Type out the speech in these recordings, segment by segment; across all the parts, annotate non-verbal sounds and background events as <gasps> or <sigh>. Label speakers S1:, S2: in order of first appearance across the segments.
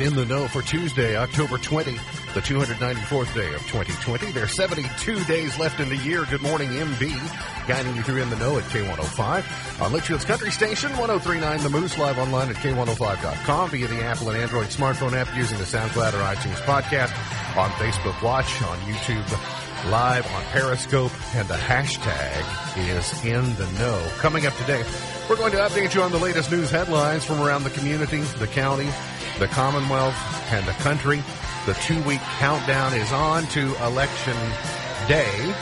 S1: In the Know for Tuesday, October 20, the 294th day of 2020. There's 72 days left in the year. Good morning, MB. Guiding you through In the Know at K105. On Leitchfield's Country Station, 1039 The Moose, live online at K105.com via the Apple and Android smartphone app using the SoundCloud or iTunes podcast. On Facebook Watch, on YouTube Live, on Periscope, and the hashtag is In the Know. Coming up today, we're going to update you on the latest news headlines from around the community, the county, the Commonwealth, and the country. The two week countdown is on to Election Day.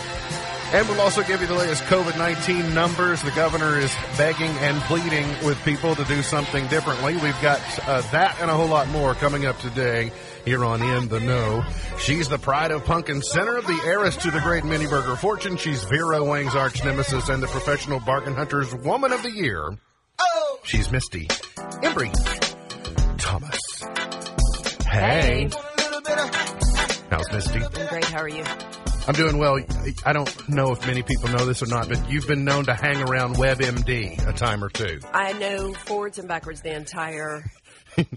S1: And we'll also give you the latest COVID 19 numbers. The governor is begging and pleading with people to do something differently. We've got uh, that and a whole lot more coming up today here on In the Know. She's the pride of Pumpkin Center, the heiress to the great mini burger fortune. She's Vera Wang's arch nemesis and the professional bargain hunter's woman of the year. Oh! She's Misty Embry Thomas. Hey. How's Misty?
S2: I'm great. How are you?
S1: I'm doing well. I don't know if many people know this or not, but you've been known to hang around WebMD a time or two.
S2: I know forwards and backwards the entire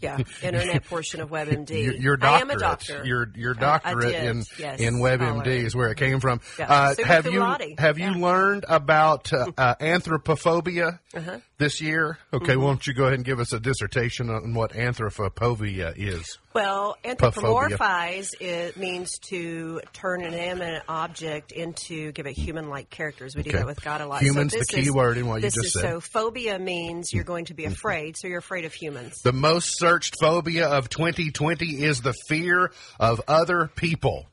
S2: yeah, <laughs> internet portion of WebMD.
S1: Your, your
S2: I am a doctor.
S1: your your doctorate
S2: did,
S1: in
S2: yes,
S1: in WebMD is where it came from.
S2: Yeah,
S1: Uh, have you have
S2: yeah.
S1: you learned about uh, <laughs> uh, anthropophobia
S2: Uh-huh.
S1: this year? Okay,
S2: Mm-hmm.
S1: won't you go ahead and give us a dissertation on what anthropophobia is?
S2: Well, anthropomorphize it means to turn an inanimate object into give it human-like characters. We do
S1: Okay.
S2: that with God a lot.
S1: Human's
S2: so
S1: the key
S2: is-
S1: word in what you just
S2: is,
S1: said. Mm-hmm.
S2: So phobia means you're going to be afraid. So you're afraid of humans.
S1: The most searched phobia of 2020 is the fear of other people.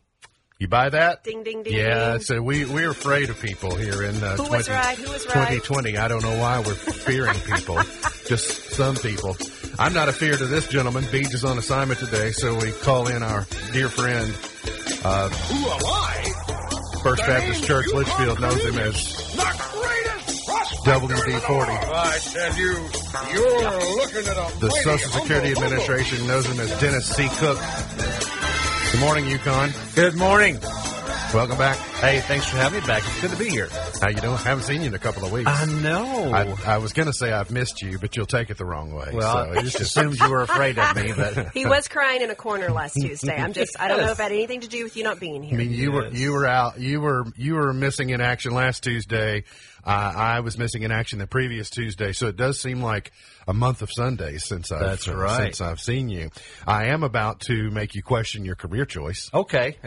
S1: You buy that?
S2: Ding, ding, ding,
S1: Yeah,
S2: ding.
S1: so we we're afraid of people here in uh,
S2: Who
S1: 20,
S2: was right? Who was right?
S1: 2020. I don't know why we're fearing people, <laughs> just some people. I'm not a fear to this gentleman. Beach is on assignment today, so we call in our dear friend, uh,
S3: Who am I?
S1: First
S3: The
S1: Baptist
S3: name
S1: Church
S3: you
S1: Leitchfield
S3: call
S1: knows him
S3: me
S1: as
S3: the greatest prospector in the
S1: WD-40.
S3: Lord. I tell you, you're looking at a
S1: The
S3: mighty
S1: Social Security
S3: humble
S1: Administration knows him as Dennis C. Cook. Good morning, Yukon.
S4: Good morning.
S1: Welcome back.
S4: Hey, thanks for having me back. It's good to be here.
S1: How you doing? haven't seen you in a couple of weeks.
S4: I know.
S1: I, I was going to say I've missed you, but you'll take it the wrong way.
S4: well,
S1: so
S4: I just assumed you were afraid of me, but <laughs>
S2: He was crying in a corner last Tuesday. I'm just, I don't know if it had anything to do with you not being here.
S1: I mean, you were you were out. You were you were missing in action last Tuesday. Uh, I was missing in action the previous Tuesday. So it does seem like a month of Sundays since I've
S4: That's right.
S1: since I've seen you. I am about to make you question your career choice.
S4: okay.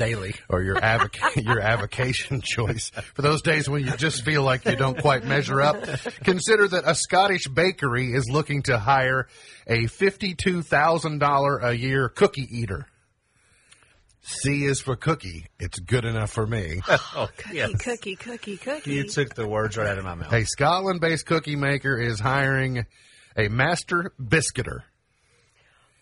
S4: Daily.
S1: or your avoc- <laughs> your avocation choice for those days when you just feel like you don't quite measure up. Consider that a Scottish bakery is looking to hire a fifty-two thousand dollar a year cookie eater. C is for cookie. It's good enough for me. <laughs>
S4: Oh, yes.
S2: Cookie, cookie, cookie.
S4: You took the words right out of my mouth.
S1: A Scotland-based cookie maker is hiring a master biscuiter.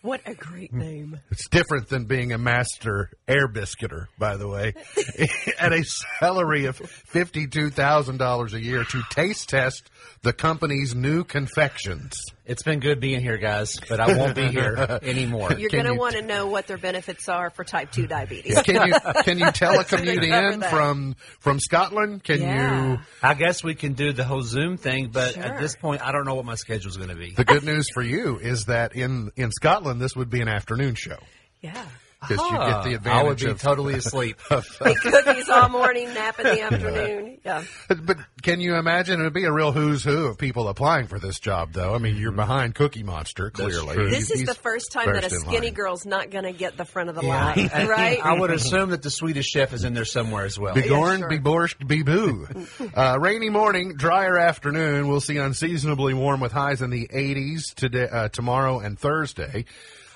S2: What a great mm. name.
S1: It's different than being a master air biscuiter, by the way, <laughs> at a salary of $52,000 a year to taste test the company's new confections.
S4: It's been good being here, guys, but I won't be here <laughs> anymore.
S2: You're going to
S1: you-
S2: want to know what their benefits are for type 2 diabetes.
S1: Can you <laughs> can you telecommute
S2: They
S1: in from from Scotland? Can
S2: Yeah.
S1: you?
S4: I guess we can do the whole Zoom thing, but
S2: Sure.
S4: at this point, I don't know what my schedule is going to be.
S1: The good news for you is that in in Scotland this would be an afternoon show
S2: Yeah.
S1: Because you get the advantage
S4: I would be
S1: of.
S4: totally <laughs> asleep.
S2: Eat cookies all morning, nap in the afternoon. Yeah.
S1: But can you imagine? It would be a real who's who of people applying for this job, though. I mean, you're behind Cookie Monster, clearly.
S4: true.
S2: This is
S1: He's
S2: the first time that a skinny
S1: line.
S2: girl's not going to get the front of the
S4: Yeah.
S2: line, <laughs> right?
S4: I would assume that the Swedish chef is in there somewhere as well.
S1: Be gorn,
S2: sure.
S1: be borscht, be boo. <laughs> Uh, rainy morning, drier afternoon. We'll see unseasonably warm with highs in the 80s today, uh, tomorrow and Thursday.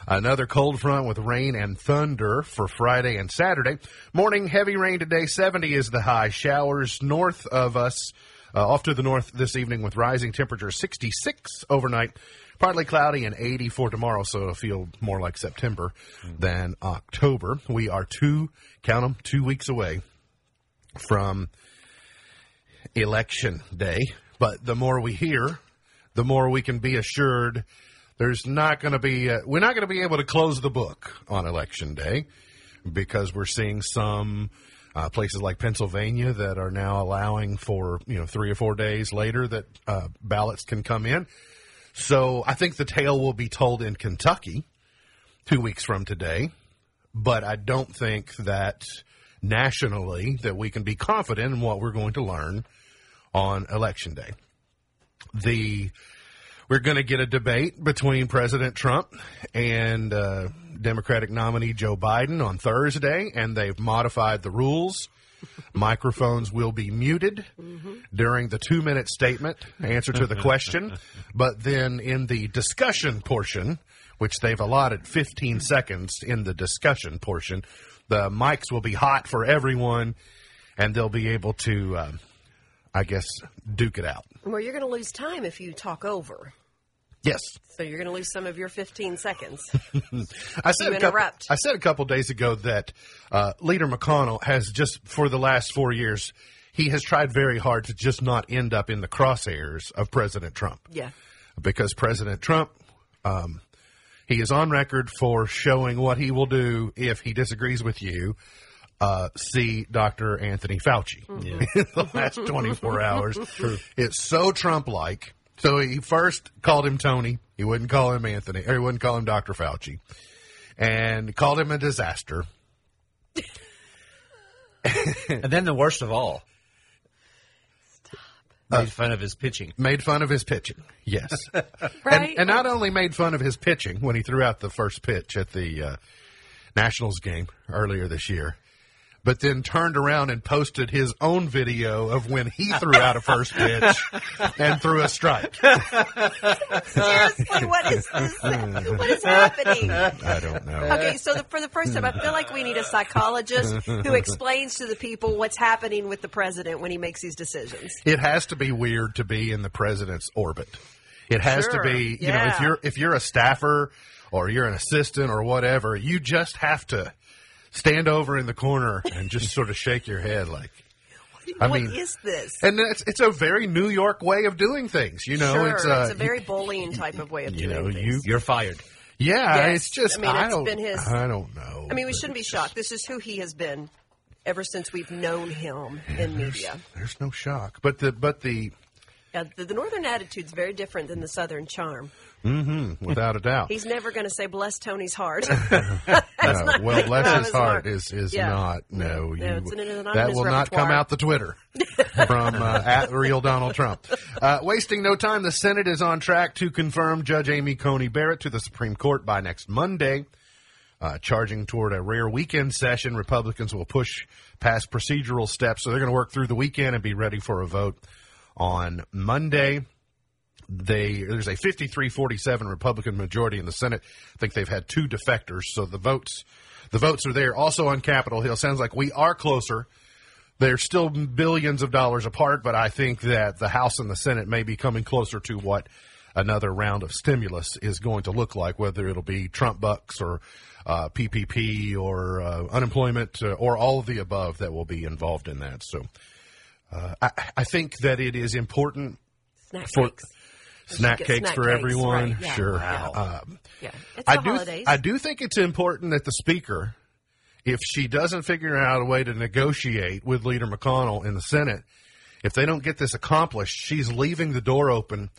S1: Another cold front with rain and thunder for Friday and Saturday. Morning, heavy rain today. 70 is the high. Showers north of us, uh, off to the north this evening with rising temperatures 66 overnight. Partly cloudy and 80 for tomorrow, so it'll feel more like September than October. We are two, count 'em, two weeks away from election day. But the more we hear, the more we can be assured there's not going to be, uh, we're not going to be able to close the book on election day because we're seeing some uh, places like Pennsylvania that are now allowing for, you know, three or four days later that uh, ballots can come in. So I think the tale will be told in Kentucky two weeks from today, but I don't think that nationally that we can be confident in what we're going to learn on election day. The we're going to get a debate between President Trump and uh, Democratic nominee Joe Biden on Thursday, and they've modified the rules. Microphones will be muted mm-hmm. during the two minute statement, answer to the <laughs> question. But then in the discussion portion, which they've allotted 15 seconds in the discussion portion, the mics will be hot for everyone, and they'll be able to, uh, I guess, duke it out.
S2: Well, you're going to lose time if you talk over.
S1: Yes.
S2: So you're going to lose some of your 15 seconds. <laughs>
S1: I said couple, I said a couple days ago that uh, Leader McConnell has just for the last four years he has tried very hard to just not end up in the crosshairs of President Trump.
S2: Yeah.
S1: Because President Trump, um, he is on record for showing what he will do if he disagrees with you. Uh, see Dr. Anthony Fauci mm-hmm. <laughs> in the last 24 hours. <laughs> True. It's so Trump like so he first called him Tony. He wouldn't call him Anthony, or he wouldn't call him Dr. Fauci, and called him a disaster.
S4: and then the worst of all, made fun of his pitching.
S1: Made fun of his pitching, yes. <laughs>
S2: right.
S1: And, and, not only made fun of his pitching when he threw out the first pitch at the uh, Nationals game earlier this year, but then turned around and posted his own video of when he threw out a first pitch and threw a strike.
S2: Seriously, what is this? <laughs> What is happening?
S1: I don't know.
S2: Okay, so the, for the first time, I feel like we need a psychologist who explains to the people what's happening with the president when he makes these decisions.
S1: It has to be weird to be in the president's orbit. It has
S2: sure.
S1: to be, you
S2: yeah.
S1: know, if you're if you're a staffer or you're an assistant or whatever, you just have to stand over in the corner and just sort of shake your head like,
S2: I what mean, is this?
S1: And it's it's a very New York way of doing things. You know,
S2: sure,
S1: it's,
S2: uh, it's a very bullying type of way of doing
S1: know,
S2: things. You, know,
S4: you're fired.
S1: Yeah,
S2: yes.
S1: it's just
S2: I mean,
S1: I
S2: it's
S1: don't,
S2: been his.
S1: I don't know.
S2: I mean, we shouldn't be shocked. This is who he has been ever since we've known him in media.
S1: There's no shock, but the but the
S2: yeah, the, the northern attitude is very different than the southern charm.
S1: Mm-hmm, without a doubt.
S2: He's never going to say "bless Tony's heart." <laughs> <laughs>
S1: no, well, bless his heart, is is
S2: yeah.
S1: not. No,
S2: you,
S1: that will not come out the Twitter <laughs> from uh, at real Donald Trump. Uh, wasting no time, the Senate is on track to confirm Judge Amy Coney Barrett to the Supreme Court by next Monday. Uh, charging toward a rare weekend session, Republicans will push past procedural steps, so they're going to work through the weekend and be ready for a vote on Monday they there's a 53-47 Republican majority in the Senate. I think they've had two defectors, so the votes the votes are there. Also on Capitol Hill, sounds like we are closer. They're still billions of dollars apart, but I think that the House and the Senate may be coming closer to what another round of stimulus is going to look like, whether it'll be Trump bucks or uh, PPP or uh, unemployment uh, or all of the above that will be involved in that. So uh, I, I, think that it is important for. Snack cakes
S2: snack
S1: for
S2: cakes,
S1: everyone.
S2: Right, yeah,
S1: sure.
S2: Yeah.
S1: Um,
S2: yeah.
S1: I do.
S2: holidays.
S1: I do think it's important that the speaker, if she doesn't figure out a way to negotiate with Leader McConnell in the Senate, if they don't get this accomplished, she's leaving the door open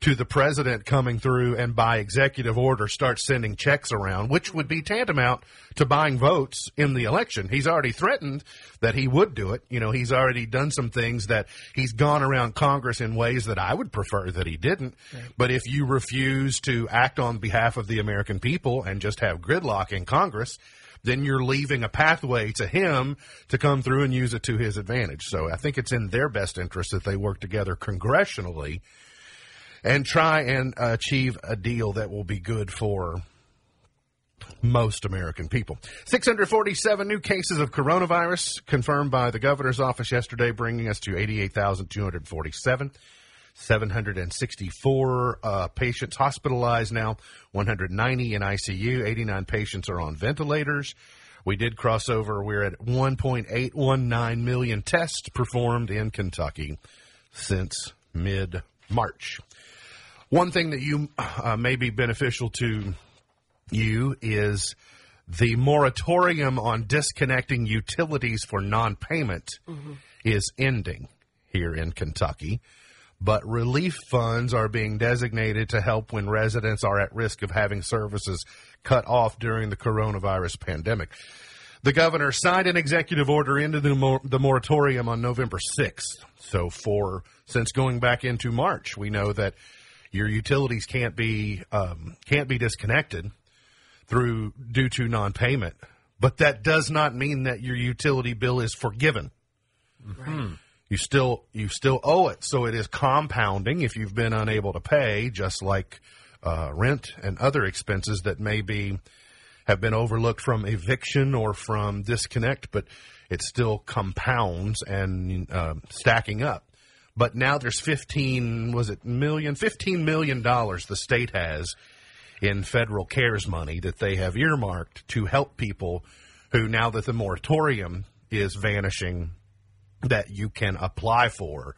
S1: to the president coming through and by executive order start sending checks around, which would be tantamount to buying votes in the election. He's already threatened that he would do it. You know, he's already done some things that he's gone around Congress in ways that I would prefer that he didn't. Right. But if you refuse to act on behalf of the American people and just have gridlock in Congress, then you're leaving a pathway to him to come through and use it to his advantage. So I think it's in their best interest that they work together congressionally and try and achieve a deal that will be good for most American people. 647 new cases of coronavirus confirmed by the governor's office yesterday, bringing us to 88,247. 764 uh, patients hospitalized now, 190 in ICU, 89 patients are on ventilators. We did cross over. We're at 1.819 million tests performed in Kentucky since mid March. One thing that you uh, may be beneficial to you is the moratorium on disconnecting utilities for non-payment mm-hmm. is ending here in Kentucky. but relief funds are being designated to help when residents are at risk of having services cut off during the coronavirus pandemic. The governor signed an executive order into the, mor- the moratorium on November 6th. So for since going back into March, we know that your utilities can't be um, can't be disconnected through due to non-payment, but that does not mean that your utility bill is forgiven.
S2: Right.
S1: You still you still owe it, so it is compounding if you've been unable to pay, just like uh, rent and other expenses that may be have been overlooked from eviction or from disconnect, but it still compounds and uh, stacking up. But now there's 15, was it million, 15 million dollars the state has in federal CARES money that they have earmarked to help people who, now that the moratorium is vanishing, that you can apply for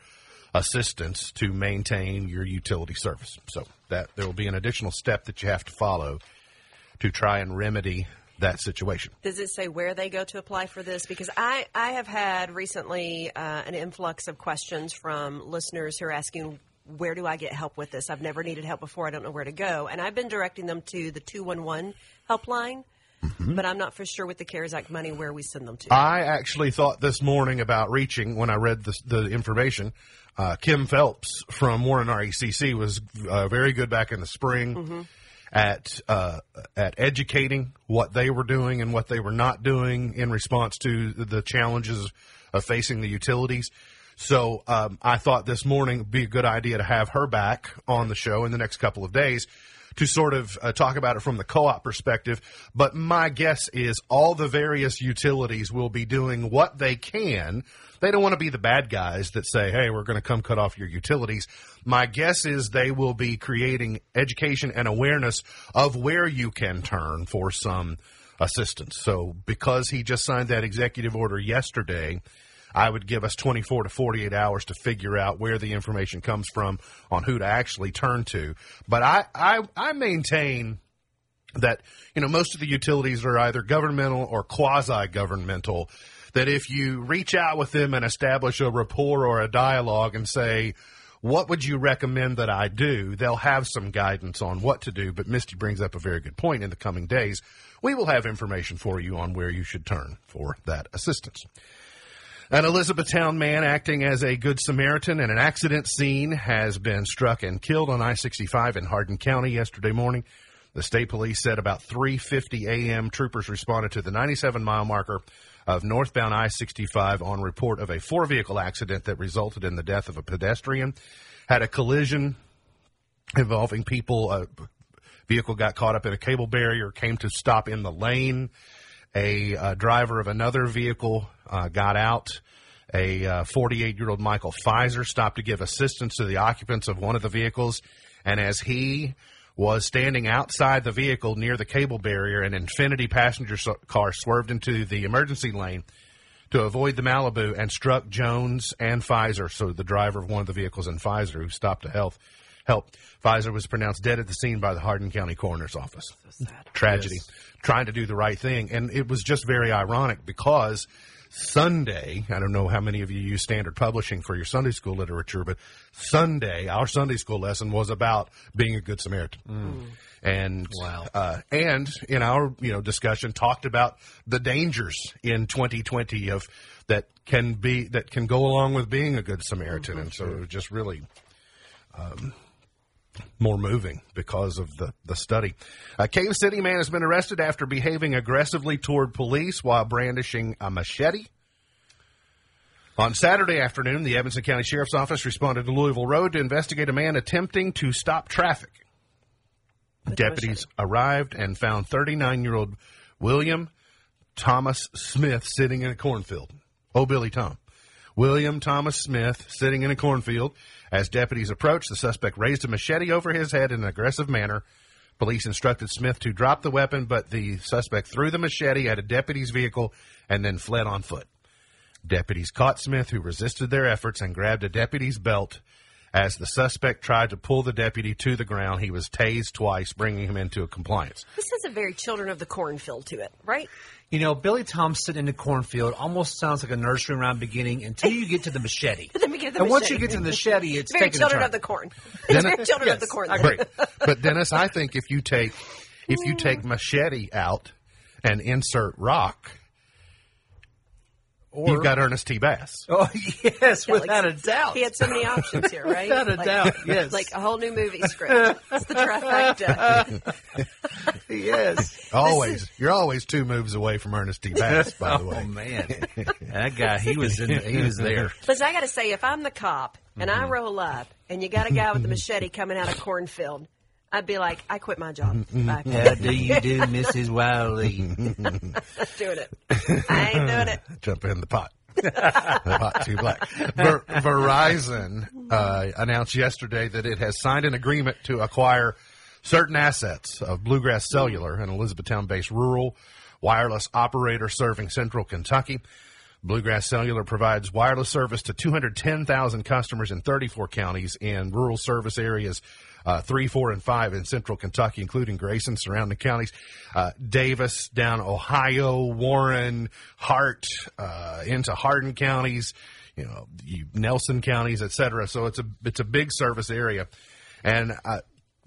S1: assistance to maintain your utility service. So that there will be an additional step that you have to follow to try and remedy that situation.
S2: Does it say where they go to apply for this? Because I, I have had recently uh, an influx of questions from listeners who are asking, where do I get help with this? I've never needed help before. I don't know where to go. And I've been directing them to the 211 helpline,
S1: Mm-hmm.
S2: but I'm not for sure with the CARES Act money where we send them to.
S1: I actually thought this morning about reaching when I read the, the information. Uh, Kim Phelps from Warren RECC was uh, very good back in the spring at uh, at educating what they were doing and what they were not doing in response to the challenges of facing the utilities. So um, I thought this morning would be a good idea to have her back on the show in the next couple of days to sort of uh, talk about it from the co-op perspective. But my guess is all the various utilities will be doing what they can. They don't want to be the bad guys that say, "Hey, we're going to come cut off your utilities." My guess is they will be creating education and awareness of where you can turn for some assistance. So, because he just signed that executive order yesterday, I would give us 24 to 48 hours to figure out where the information comes from on who to actually turn to. But I, I, I maintain that, you know, most of the utilities are either governmental or quasi governmental. That if you reach out with them and establish a rapport or a dialogue and say, what would you recommend that I do? They'll have some guidance on what to do. But Misty brings up a very good point. In the coming days, we will have information for you on where you should turn for that assistance. An Elizabethtown man acting as a good Samaritan in an accident scene has been struck and killed on I-65 in Hardin County yesterday morning. The state police said about 3:50 a.m. troopers responded to the 97 mile marker of northbound I-65 on report of a four-vehicle accident that resulted in the death of a pedestrian. Had a collision involving people. A vehicle got caught up in a cable barrier, came to stop in the lane. A uh, driver of another vehicle uh, got out. A 48 year old Michael Pfizer stopped to give assistance to the occupants of one of the vehicles. And as he was standing outside the vehicle near the cable barrier, an Infiniti passenger car swerved into the emergency lane to avoid the Malibu and struck Jones and Pfizer. So the driver of one of the vehicles and Pfizer, who stopped to help, help. Pfizer was pronounced dead at the scene by the Hardin County Coroner's Office. <laughs> Tragedy. Trying to do the right thing. And it was just very ironic because Sunday, I don't know how many of you use standard publishing for your Sunday school literature, but Sunday, our Sunday school lesson was about being a good Samaritan. And
S4: Wow.
S1: uh, and in our you know discussion talked about the dangers in 2020 of that can be that can go along with being a good Samaritan, and so it was just really um, more moving because of the the study. A Cave City man has been arrested after behaving aggressively toward police while brandishing a machete. On Saturday afternoon, the Evanston County Sheriff's Office responded to Louisville Road to investigate a man attempting to stop traffic. Deputies arrived and found 39 year old William Thomas Smith sitting in a cornfield. Oh, Billy Tom. William Thomas Smith sitting in a cornfield. As deputies approached, the suspect raised a machete over his head in an aggressive manner. Police instructed Smith to drop the weapon, but the suspect threw the machete at a deputy's vehicle and then fled on foot. Deputies caught Smith, who resisted their efforts and grabbed a deputy's belt As the suspect tried to pull the deputy to the ground, he was tased twice, bringing him into a compliance.
S2: This has a very Children of the Corn feel to it, right?
S4: You know, Billy Thompson in the cornfield almost sounds like a nursery rhyme beginning until you get to the machete. <laughs>
S2: Then we the
S4: and once you get to the machete, it's
S2: Very
S4: taking <laughs> a
S2: Children of the Corn. It's very Children of the Corn.
S4: I agree. <laughs>
S1: But Dennis, I think if you take if you take machete out and insert rock,
S4: Or-
S1: you've got Ernest T. Bass. <laughs>
S4: Oh yes,
S2: Yeah, like-
S4: without a doubt.
S2: He had so many options here, right?
S4: Without a
S2: Like-
S4: doubt, <laughs> yes.
S2: Like a whole new movie script. It's the trifecta. <laughs>
S4: yes.
S1: Always, you're always two moves away from Ernest T. Bass. By the way, oh
S4: man, that guy he was in. He was there.
S2: Listen, I got to say, if I'm the cop and
S4: Mm-hmm.
S2: I roll up and you got a guy with a machete coming out of cornfield, I'd be like, I quit my job. <laughs> Bye.
S4: How do you do, Mrs. Wiley? <laughs>
S2: Not doing it. I ain't doing it. <laughs>
S1: jump in the pot. the pot too black. Ver- Verizon uh, announced yesterday that it has signed an agreement to acquire certain assets of Bluegrass Cellular, an Elizabethtown-based rural wireless operator serving central Kentucky. Bluegrass Cellular provides wireless service to 210,000 customers in 34 counties in rural service areas uh, three, four, and five in central Kentucky, including Grayson, surrounding counties, uh, Daviess, down Ohio, Warren, Hart, uh, into Hardin counties, you know, you, Nelson counties, et cetera. So it's a it's a big service area, and uh,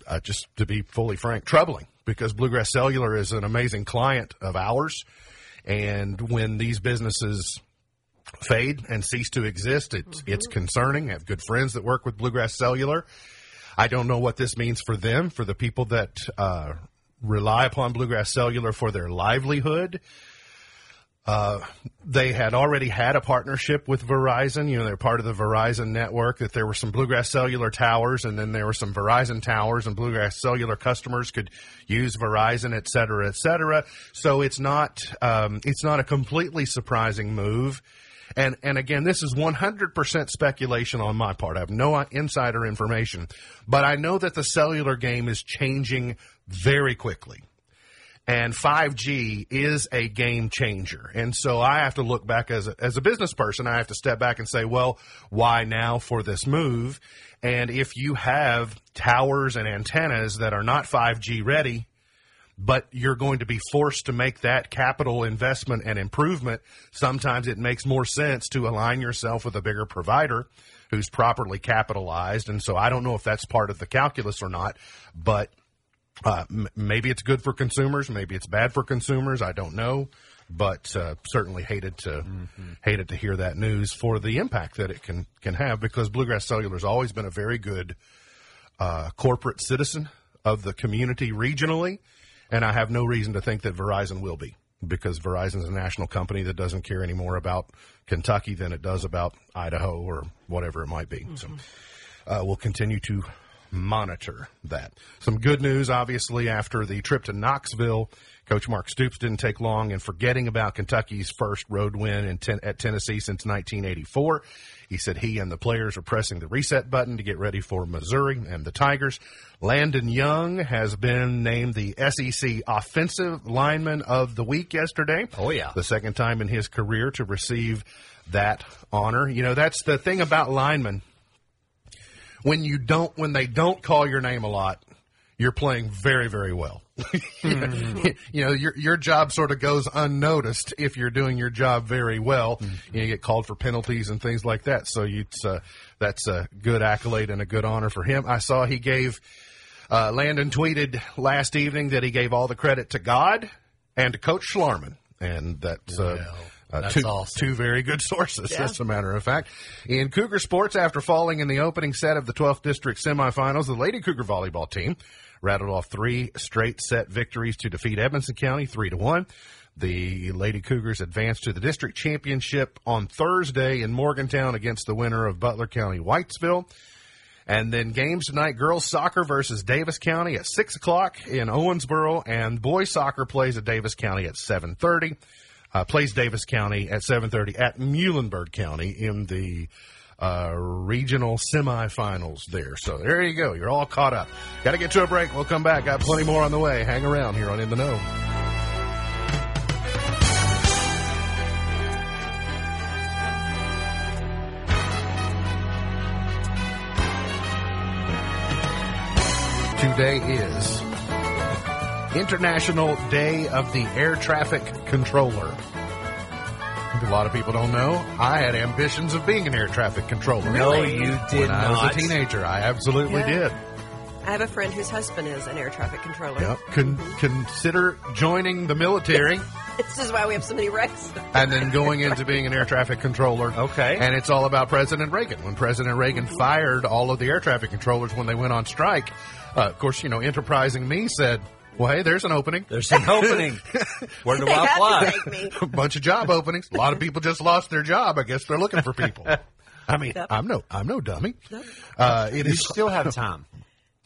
S1: uh, just to be fully frank, troubling because Bluegrass Cellular is an amazing client of ours, and when these businesses fade and cease to exist, it's it's concerning. I have good friends that work with Bluegrass Cellular. I don't know what this means for them, for the people that uh, rely upon Bluegrass Cellular for their livelihood. Uh, they had already had a partnership with Verizon. You know, they're part of the Verizon network. That there were some Bluegrass Cellular towers, and then there were some Verizon towers, and Bluegrass Cellular customers could use Verizon, et cetera, et cetera. So it's not um, it's not a completely surprising move. And and again, this is 100% speculation on my part. I have no insider information, but I know that the cellular game is changing very quickly and 5G is a game changer. And so I have to look back as a, as a business person. I have to step back and say, well, why now for this move? And if you have towers and antennas that are not 5G ready, but you're going to be forced to make that capital investment and improvement, sometimes it makes more sense to align yourself with a bigger provider who's properly capitalized. And so I don't know if that's part of the calculus or not, but uh, m- maybe it's good for consumers, maybe it's bad for consumers. I don't know, but uh, certainly hated to hated to hear that news for the impact that it can can have because Bluegrass Cellular has always been a very good uh, corporate citizen of the community regionally, and I have no reason to think that Verizon will be because Verizon is a national company that doesn't care any more about Kentucky than it does about Idaho or whatever it might be. So uh, we'll continue to monitor that. Some good news, obviously, after the trip to Knoxville. Coach Mark Stoops didn't take long in forgetting about Kentucky's first road win in ten, at Tennessee since 1984. He said he and the players are pressing the reset button to get ready for Missouri and the Tigers. Landon Young has been named the SEC Offensive Lineman of the Week yesterday.
S4: Oh, yeah.
S1: The second time in his career to receive that honor. You know, that's the thing about linemen when you don't when they don't call your name a lot you're playing very very well <laughs> you know your your job sort of goes unnoticed if you're doing your job very well. You, know, you get called for penalties and things like that. So you, uh, that's a good accolade and a good honor for him. I saw he gave uh, landon tweeted last evening that he gave all the credit to god and to coach schlarman. And that's uh,
S4: Well,
S1: uh,
S4: that's
S1: two,
S4: awesome.
S1: two very good sources, as a matter of fact. In Cougar sports, after falling in the opening set of the 12th District semifinals, the Lady Cougar volleyball team rattled off three straight set victories to defeat Edmonson County 3 to 1. The Lady Cougars advanced to the district championship on Thursday in Morgantown against the winner of Butler County Whitesville. And then games tonight, girls soccer versus Daviess County at six o'clock in Owensboro, and boys soccer plays at Daviess County at seven thirty. Uh, plays Daviess County at seven thirty at Muhlenberg County in the uh, regional semifinals there. So there you go. You're all caught up. Got to get to a break. We'll come back. Got plenty more on the way. Hang around here on In the Know. Today is International Day of the Air Traffic Controller. A lot of people don't know. I had ambitions of being an air traffic controller.
S4: No,
S2: Really?
S4: you did
S1: when I was a teenager, I absolutely
S2: Yeah.
S1: did.
S2: I have a friend whose husband is an air traffic controller.
S1: Yep. Con- consider joining the military <laughs>
S2: This is why we have so many wrecks.
S1: and then going into being an air traffic controller.
S4: Okay.
S1: And it's all about President Reagan. When President Reagan fired all of the air traffic controllers when they went on strike, uh, of course, you know, enterprising me said, well, hey, there's an opening.
S4: There's an opening. <laughs> Where do
S2: They
S4: I
S2: have
S4: apply?
S1: a <laughs> bunch of job openings. A lot of people just lost their job. I guess they're looking for people. I mean,
S2: Yep.
S1: I'm no, I'm no dummy. Uh, it
S4: You
S1: is.
S4: still have time.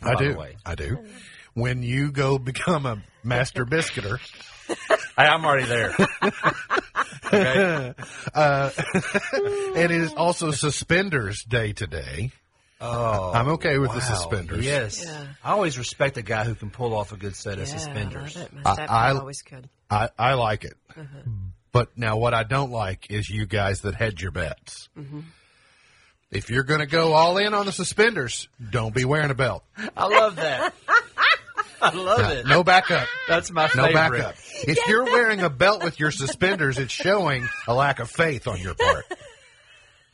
S1: I
S4: by
S1: do.
S4: the way.
S1: I do. When you go become a master biscuiter, <laughs>
S4: Hey, I'm already there. okay.
S1: it is also suspenders day today.
S4: Oh,
S1: I'm okay with the suspenders.
S4: Yes.
S2: Yeah.
S4: I always respect a guy who can pull off a good set of
S2: Yeah, I
S4: suspenders.
S2: love it.
S1: I- I-
S2: always could.
S1: I, I like it.
S2: Uh-huh.
S1: But now, what I don't like is you guys that hedge your bets.
S2: Mm-hmm.
S1: If you're going to go all in on the suspenders, don't be wearing a belt. <laughs>
S4: I love that. I love it.
S1: No backup.
S4: That's my
S1: No
S4: favorite.
S1: backup. If you're wearing a belt with your suspenders, it's showing a lack of faith on your part. <laughs>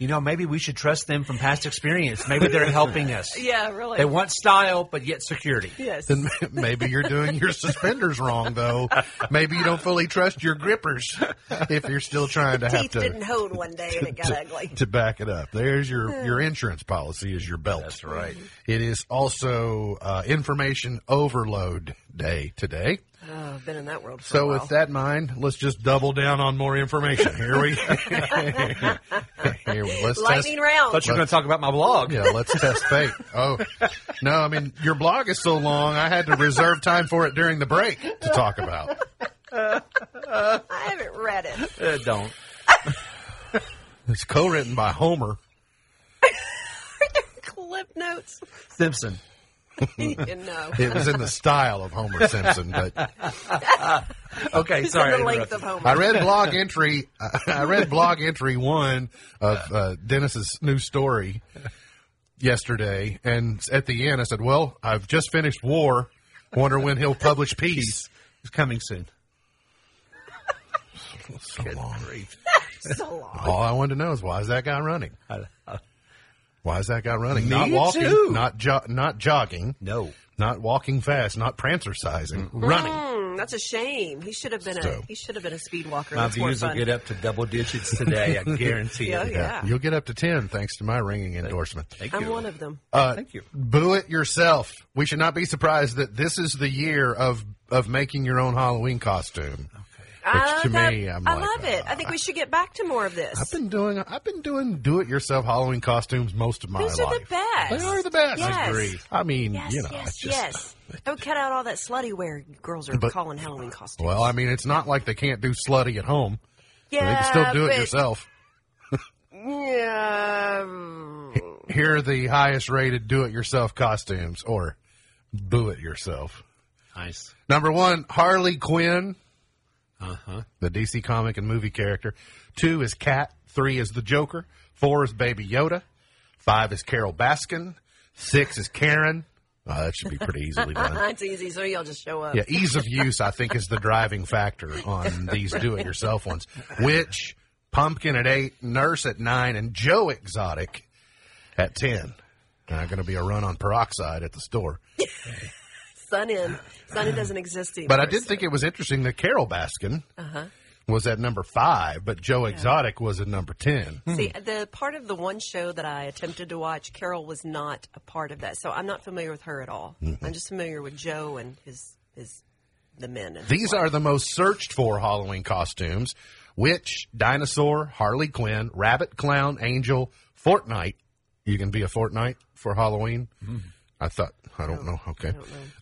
S4: You know, maybe we should trust them from past experience. Maybe they're <laughs> helping us.
S2: Yeah, really.
S4: They want style, but yet security.
S2: yes.
S1: Then <laughs> maybe you're doing your suspenders wrong, though. Maybe you don't fully trust your grippers if you're still trying to have
S2: Teeth
S1: to
S2: didn't hold one day and it got <laughs>
S1: to,
S2: ugly.
S1: to back it up. There's your your insurance policy is your belt.
S4: That's right.
S1: It is also uh, information overload day today.
S2: Oh, I've been in that world for a
S1: So
S2: while.
S1: with that in mind, let's just double down on more information. Here we, <laughs> here we let's
S2: Lightning
S1: test.
S2: round.
S4: Thought you were going to talk about my blog.
S1: Yeah, let's test fate. Oh, no, I mean your blog is so long, I had to reserve time for it during the break to talk about.
S2: I haven't read it.
S4: Uh, don't.
S1: It's co-written by Homer. <laughs>
S2: Clip notes.
S4: Simpson. <laughs>
S2: you.
S1: It was in the style of Homer Simpson, but <laughs>
S4: Okay,
S2: It's
S4: sorry.
S2: the
S4: I
S2: length of Homer.
S1: I read blog entry. <laughs> I read blog entry one of uh, Dennis's new story yesterday, and at the end, I said, "Well, I've just finished War. Wonder when he'll publish Peace."
S4: It's coming soon.
S1: So long.
S2: so long.
S1: All I wanted to know is why is that guy running? Why is that guy running?
S4: Me
S1: not walking,
S4: too.
S1: not jo- not jogging,
S4: No.
S1: not walking fast, not prancercising, running.
S2: Hmm, that's a shame. He should have been a he should have been a speed walker.
S4: My
S2: that's
S4: views will get up to double digits today. I <laughs> guarantee
S2: Yeah,
S4: it.
S2: yeah.
S1: You'll get up to ten thanks to my ringing endorsement.
S4: Thank you.
S2: I'm one of them.
S1: Uh,
S4: Thank you.
S1: Boo it yourself. We should not be surprised that this is the year of of making your own Halloween costume.
S2: I,
S1: to me, I'm
S2: I
S1: like,
S2: love it. I think uh, we should get back to more of this.
S1: I've been doing I've been doing do it yourself Halloween costumes most of my
S2: Those
S1: life.
S2: are the best.
S1: They are the best.
S2: Yes.
S1: I agree. I mean,
S2: yes,
S1: you know,
S2: yes,
S1: just,
S2: yes. Don't cut out all that slutty wear girls are
S1: But-
S2: calling Halloween costumes.
S1: Well, I mean, it's not like they can't do slutty at home.
S2: yeah,
S1: they can still do it yourself.
S2: Yeah.
S1: Here are the highest rated do it yourself costumes or boo it yourself.
S4: Nice.
S1: Number one, Harley Quinn.
S4: Uh huh.
S1: the DC comic and movie character. Two is Cat. Three is the Joker. Four is Baby Yoda. Five is Carole Baskin. Six is Karen. Oh, that should be pretty easily done. <laughs>
S2: it's easy, so you'll just show up.
S1: Yeah, ease of use, I think, is the driving factor on these do-it-yourself ones. Which Pumpkin at eight, Nurse at nine, and Joe Exotic at ten. Now, going to be a run on peroxide at the store. <laughs>
S2: Sun in. Sun in doesn't exist anymore.
S1: But I did think it was interesting that Carole Baskin
S2: Uh-huh.
S1: was at number five, but Joe Exotic was at number ten.
S2: See, the part of the one show that I attempted to watch, Carole was not a part of that, so I'm not familiar with her at all.
S1: Mm-hmm.
S2: I'm just familiar with Joe and his his the men. And
S1: These are the most searched for Halloween costumes Witch, Dinosaur, Harley Quinn, Rabbit, Clown, Angel, Fortnite. You can be a Fortnite for Halloween? I thought, I don't know. Okay.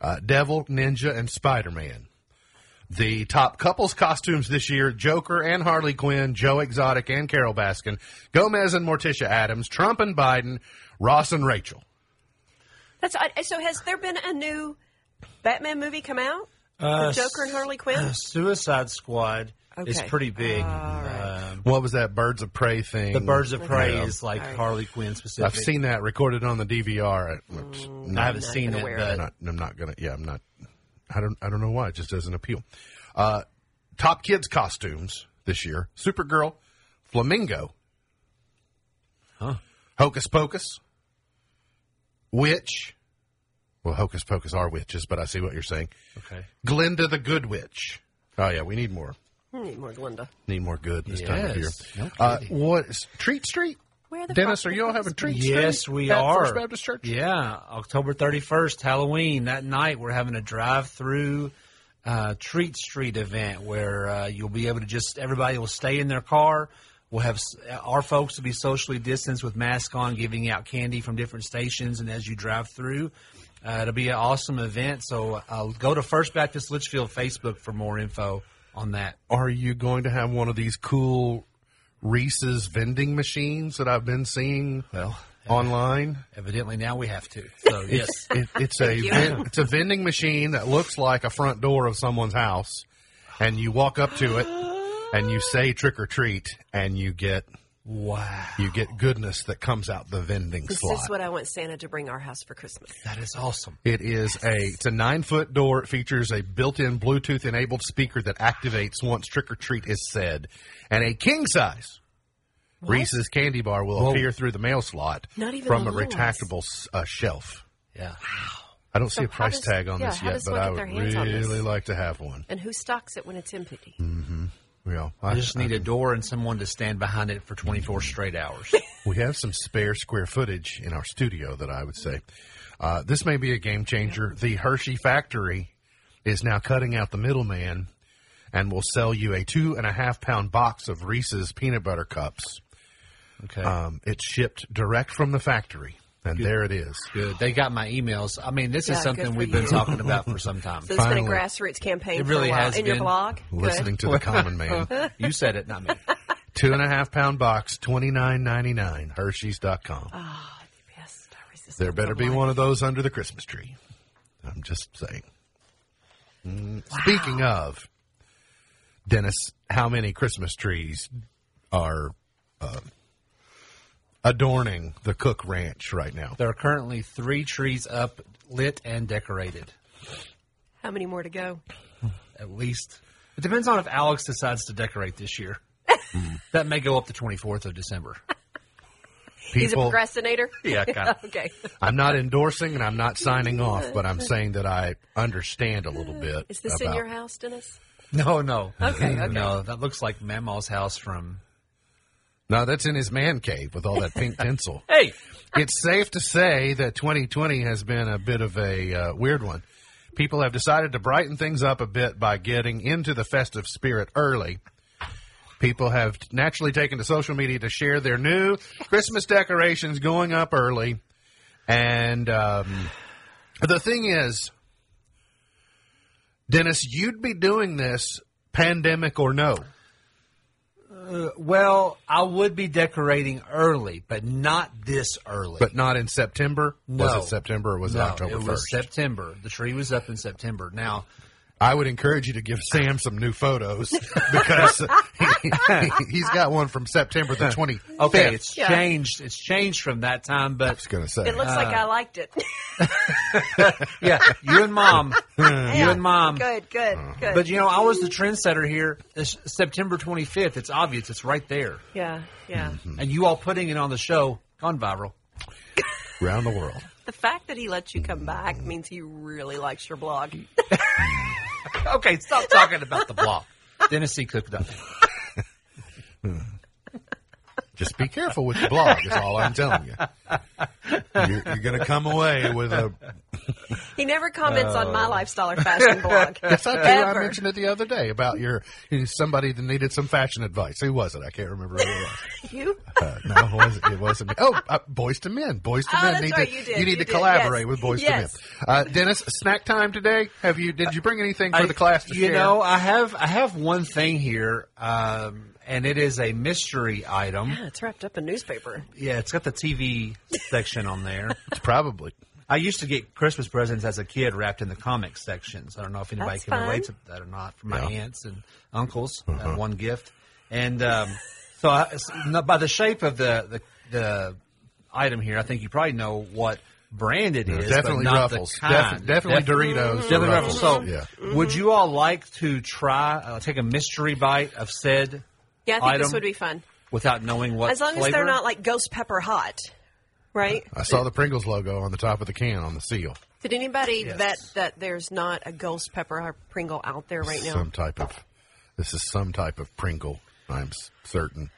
S1: Uh, Devil, Ninja, and Spider Man. The top couples costumes this year Joker and Harley Quinn, Joe Exotic and Carole Baskin, Gomez and Morticia Addams, Trump and Biden, Ross and Rachel.
S2: That's so. Has there been a new Batman movie come out?
S4: Uh,
S2: Joker and Harley Quinn.
S4: Suicide Squad is
S2: Okay.
S4: pretty big.
S2: All right.
S4: Um,
S1: What was that Birds of Prey thing?
S4: the Birds of Prey
S1: Yeah.
S4: is like
S2: All right.
S4: Harley Quinn specific.
S1: I've seen that recorded on the DVR. Which
S2: Mm,
S4: I haven't
S2: not
S4: seen
S2: gonna
S4: it,
S2: wear
S4: but
S1: I'm not, I'm not gonna. Yeah, I'm not. I don't. I don't know why. It just doesn't appeal. Uh, top kids costumes this year: Supergirl, Flamingo,
S4: Huh.
S1: Hocus Pocus, Witch. Well, Hocus Pocus are witches, but I see what you're saying.
S4: okay.
S1: Glinda the Good Witch. Oh yeah, we need more.
S2: We need more Glinda.
S1: Need more good this time of year.
S4: Yes, no
S1: uh,
S4: kidding.
S1: what is Treat Street?
S2: Where the
S1: Dennis,
S2: fuck
S1: are you all
S2: is
S1: having
S2: this?
S1: Treat Street?
S4: Yes, we
S1: at
S4: are.
S1: First Baptist Church.
S4: Yeah, October 31st, Halloween. That night, we're having a drive-through uh, treat street event where uh, you'll be able to just everybody will stay in their car. We'll have our folks to be socially distanced with masks on, giving out candy from different stations, and as you drive through. Uh, it'll be an awesome event. So uh, go to First Baptist Leitchfield Facebook for more info on that.
S1: Are you going to have one of these cool Reese's vending machines that I've been seeing
S4: Well,
S1: online?
S4: evidently now we have to. So yes,
S1: It, it's a ven- it's a vending machine that looks like a front door of someone's house, and you walk up to it and you say trick or treat, and you get
S4: wow,
S1: you get goodness that comes out the vending
S2: This
S1: slot.
S2: This is what I want Santa to bring our house for Christmas.
S4: that is awesome.
S1: It is a it's a nine foot door. It features a built in Bluetooth enabled speaker that activates once trick or treat is said, and a king size Reese's candy bar will
S4: Whoa.
S1: appear through the mail slot
S2: Not even
S1: from a retractable uh, shelf.
S4: Yeah. Wow.
S1: I don't
S2: So
S1: see a price
S2: does-
S1: tag on
S2: yeah,
S1: this yet, but I would
S2: their hands on this?
S1: really like to have one.
S2: And who stocks it when it's empty?
S1: Yeah,
S4: I just need a door and someone to stand behind it for 24 straight hours. <laughs>
S1: We have some spare square footage in our studio that I would say. Uh, this may be a game changer. The Hershey factory is now cutting out the middleman and will sell you a two and a half pound box of Reese's peanut butter cups.
S4: Okay.
S1: Um, it's shipped direct from the factory, and there it is.
S4: Good. They got my emails. I mean, this
S2: Yeah,
S4: is something we've been talking about for some time. <laughs>
S2: So it's been a grassroots campaign
S4: It
S2: for
S4: really
S2: a while.
S4: has
S2: in your
S4: been.
S2: blog. Good.
S1: Listening to the common man. <laughs>
S4: you said it, not me. <laughs>
S1: Two and a half pound box, twenty nine ninety nine. Hershey's.com.
S2: Yes, I resist
S1: There better be
S2: life.
S1: one of those under the Christmas tree. I'm just saying. Mm, Speaking of, Dennis, how many Christmas trees are uh, adorning the Cook Ranch right now?
S4: There are currently three trees up, lit and decorated.
S2: How many more to go?
S4: At least. It depends on if Alex decides to decorate this year. <laughs> that may go up the 24th of December.
S2: He's a procrastinator.
S4: Yeah, kind of. <laughs>
S2: okay.
S1: I'm not endorsing and I'm not signing off, but I'm saying that I understand a little bit.
S2: Is this in your house, Dennis?
S4: No, no.
S2: Okay, <laughs> okay.
S4: No, that looks like Mama's house from.
S1: No, that's in his man cave with all that pink <laughs> tinsel.
S4: Hey!
S1: it's safe to say that 2020 has been a bit of a uh, weird one. People have decided to brighten things up a bit by getting into the festive spirit early. People have naturally taken to social media to share their new Christmas decorations going up early. And um, the thing is, Dennis, you'd be doing this pandemic or no.
S4: Uh, well, I would be decorating early, but not this early.
S1: But not in September?
S4: no.
S1: Was it September or was
S4: no,
S1: it October
S4: It
S1: 1st?
S4: was September. The tree was up in September. Now,
S1: I would encourage you to give Sam some new photos <laughs> because he, has got one from September the 25th.
S4: okay, it's
S2: Yeah.
S4: changed. It's changed from that time,
S1: I
S4: but
S1: was going to say.
S2: It looks like I uh, liked it. <laughs>
S4: yeah, you and mom, hmm.
S2: you
S4: and mom.
S2: Good, good, uh-huh. good.
S4: But you know, I was the trendsetter here. It's September 25th. It's obvious. It's right there,
S2: yeah, yeah. Mm-hmm.
S4: and you all putting it on the show gone viral.
S1: around the world.
S2: The fact that he lets you come back means he really likes your blog. <laughs>
S4: Okay, stop talking about the block. Dennis C. Cook done. <laughs>
S1: Just be careful with the blog, is all I'm telling you. You're, you're going to come away with a. <laughs>
S2: He never comments on my lifestyle or fashion blog. <laughs>
S1: Yes, I do. I mentioned it the other day about your somebody that needed some fashion advice. Who was it? I can't remember who it was. <laughs>
S2: You?
S1: Uh, no, it wasn't, it wasn't me. Oh, uh, Boyz II Men. Boys to
S2: Oh,
S1: Men
S2: that's
S1: need
S2: right,
S1: to
S2: you did,
S1: need
S2: you
S1: to
S2: did,
S1: collaborate
S2: yes.
S1: with Boys
S2: Yes.
S1: to Men. Uh, Dennis, snack time today. Have you? Did you bring anything for
S4: I-
S1: the class to
S4: you
S1: share?
S4: know, I have I have one thing here, um, and it is a mystery item.
S2: Yeah, it's wrapped up in newspaper.
S4: Yeah, it's got the TV <laughs> section on there.
S1: It's probably.
S4: I used to get Christmas presents as a kid wrapped in the comic sections. I don't know if anybody
S2: That's
S4: can relate to that or not. From my
S1: Yeah. Uh-huh.
S4: aunts and uncles, that one gift, and um, So, I, s- no, by the shape of the, the the item here, I think you probably know what brand it is.
S1: definitely
S4: but not
S1: Ruffles.
S4: The kind.
S1: Def- definitely Doritos.
S4: Definitely Ruffles. So,
S1: Yeah.
S4: would you all like to try uh, take a mystery bite of said
S2: Yeah, I think
S4: item
S2: this would be fun.
S4: without knowing what
S2: As long
S4: flavor?
S2: as they're not like ghost pepper hot, right?
S1: I saw the Pringles logo on the top of the can on the seal.
S2: Did anybody
S4: Yes.
S2: that that there's not a ghost pepper or Pringle out there right now?
S1: Some type of. This is some type of Pringle. I'm s- certain.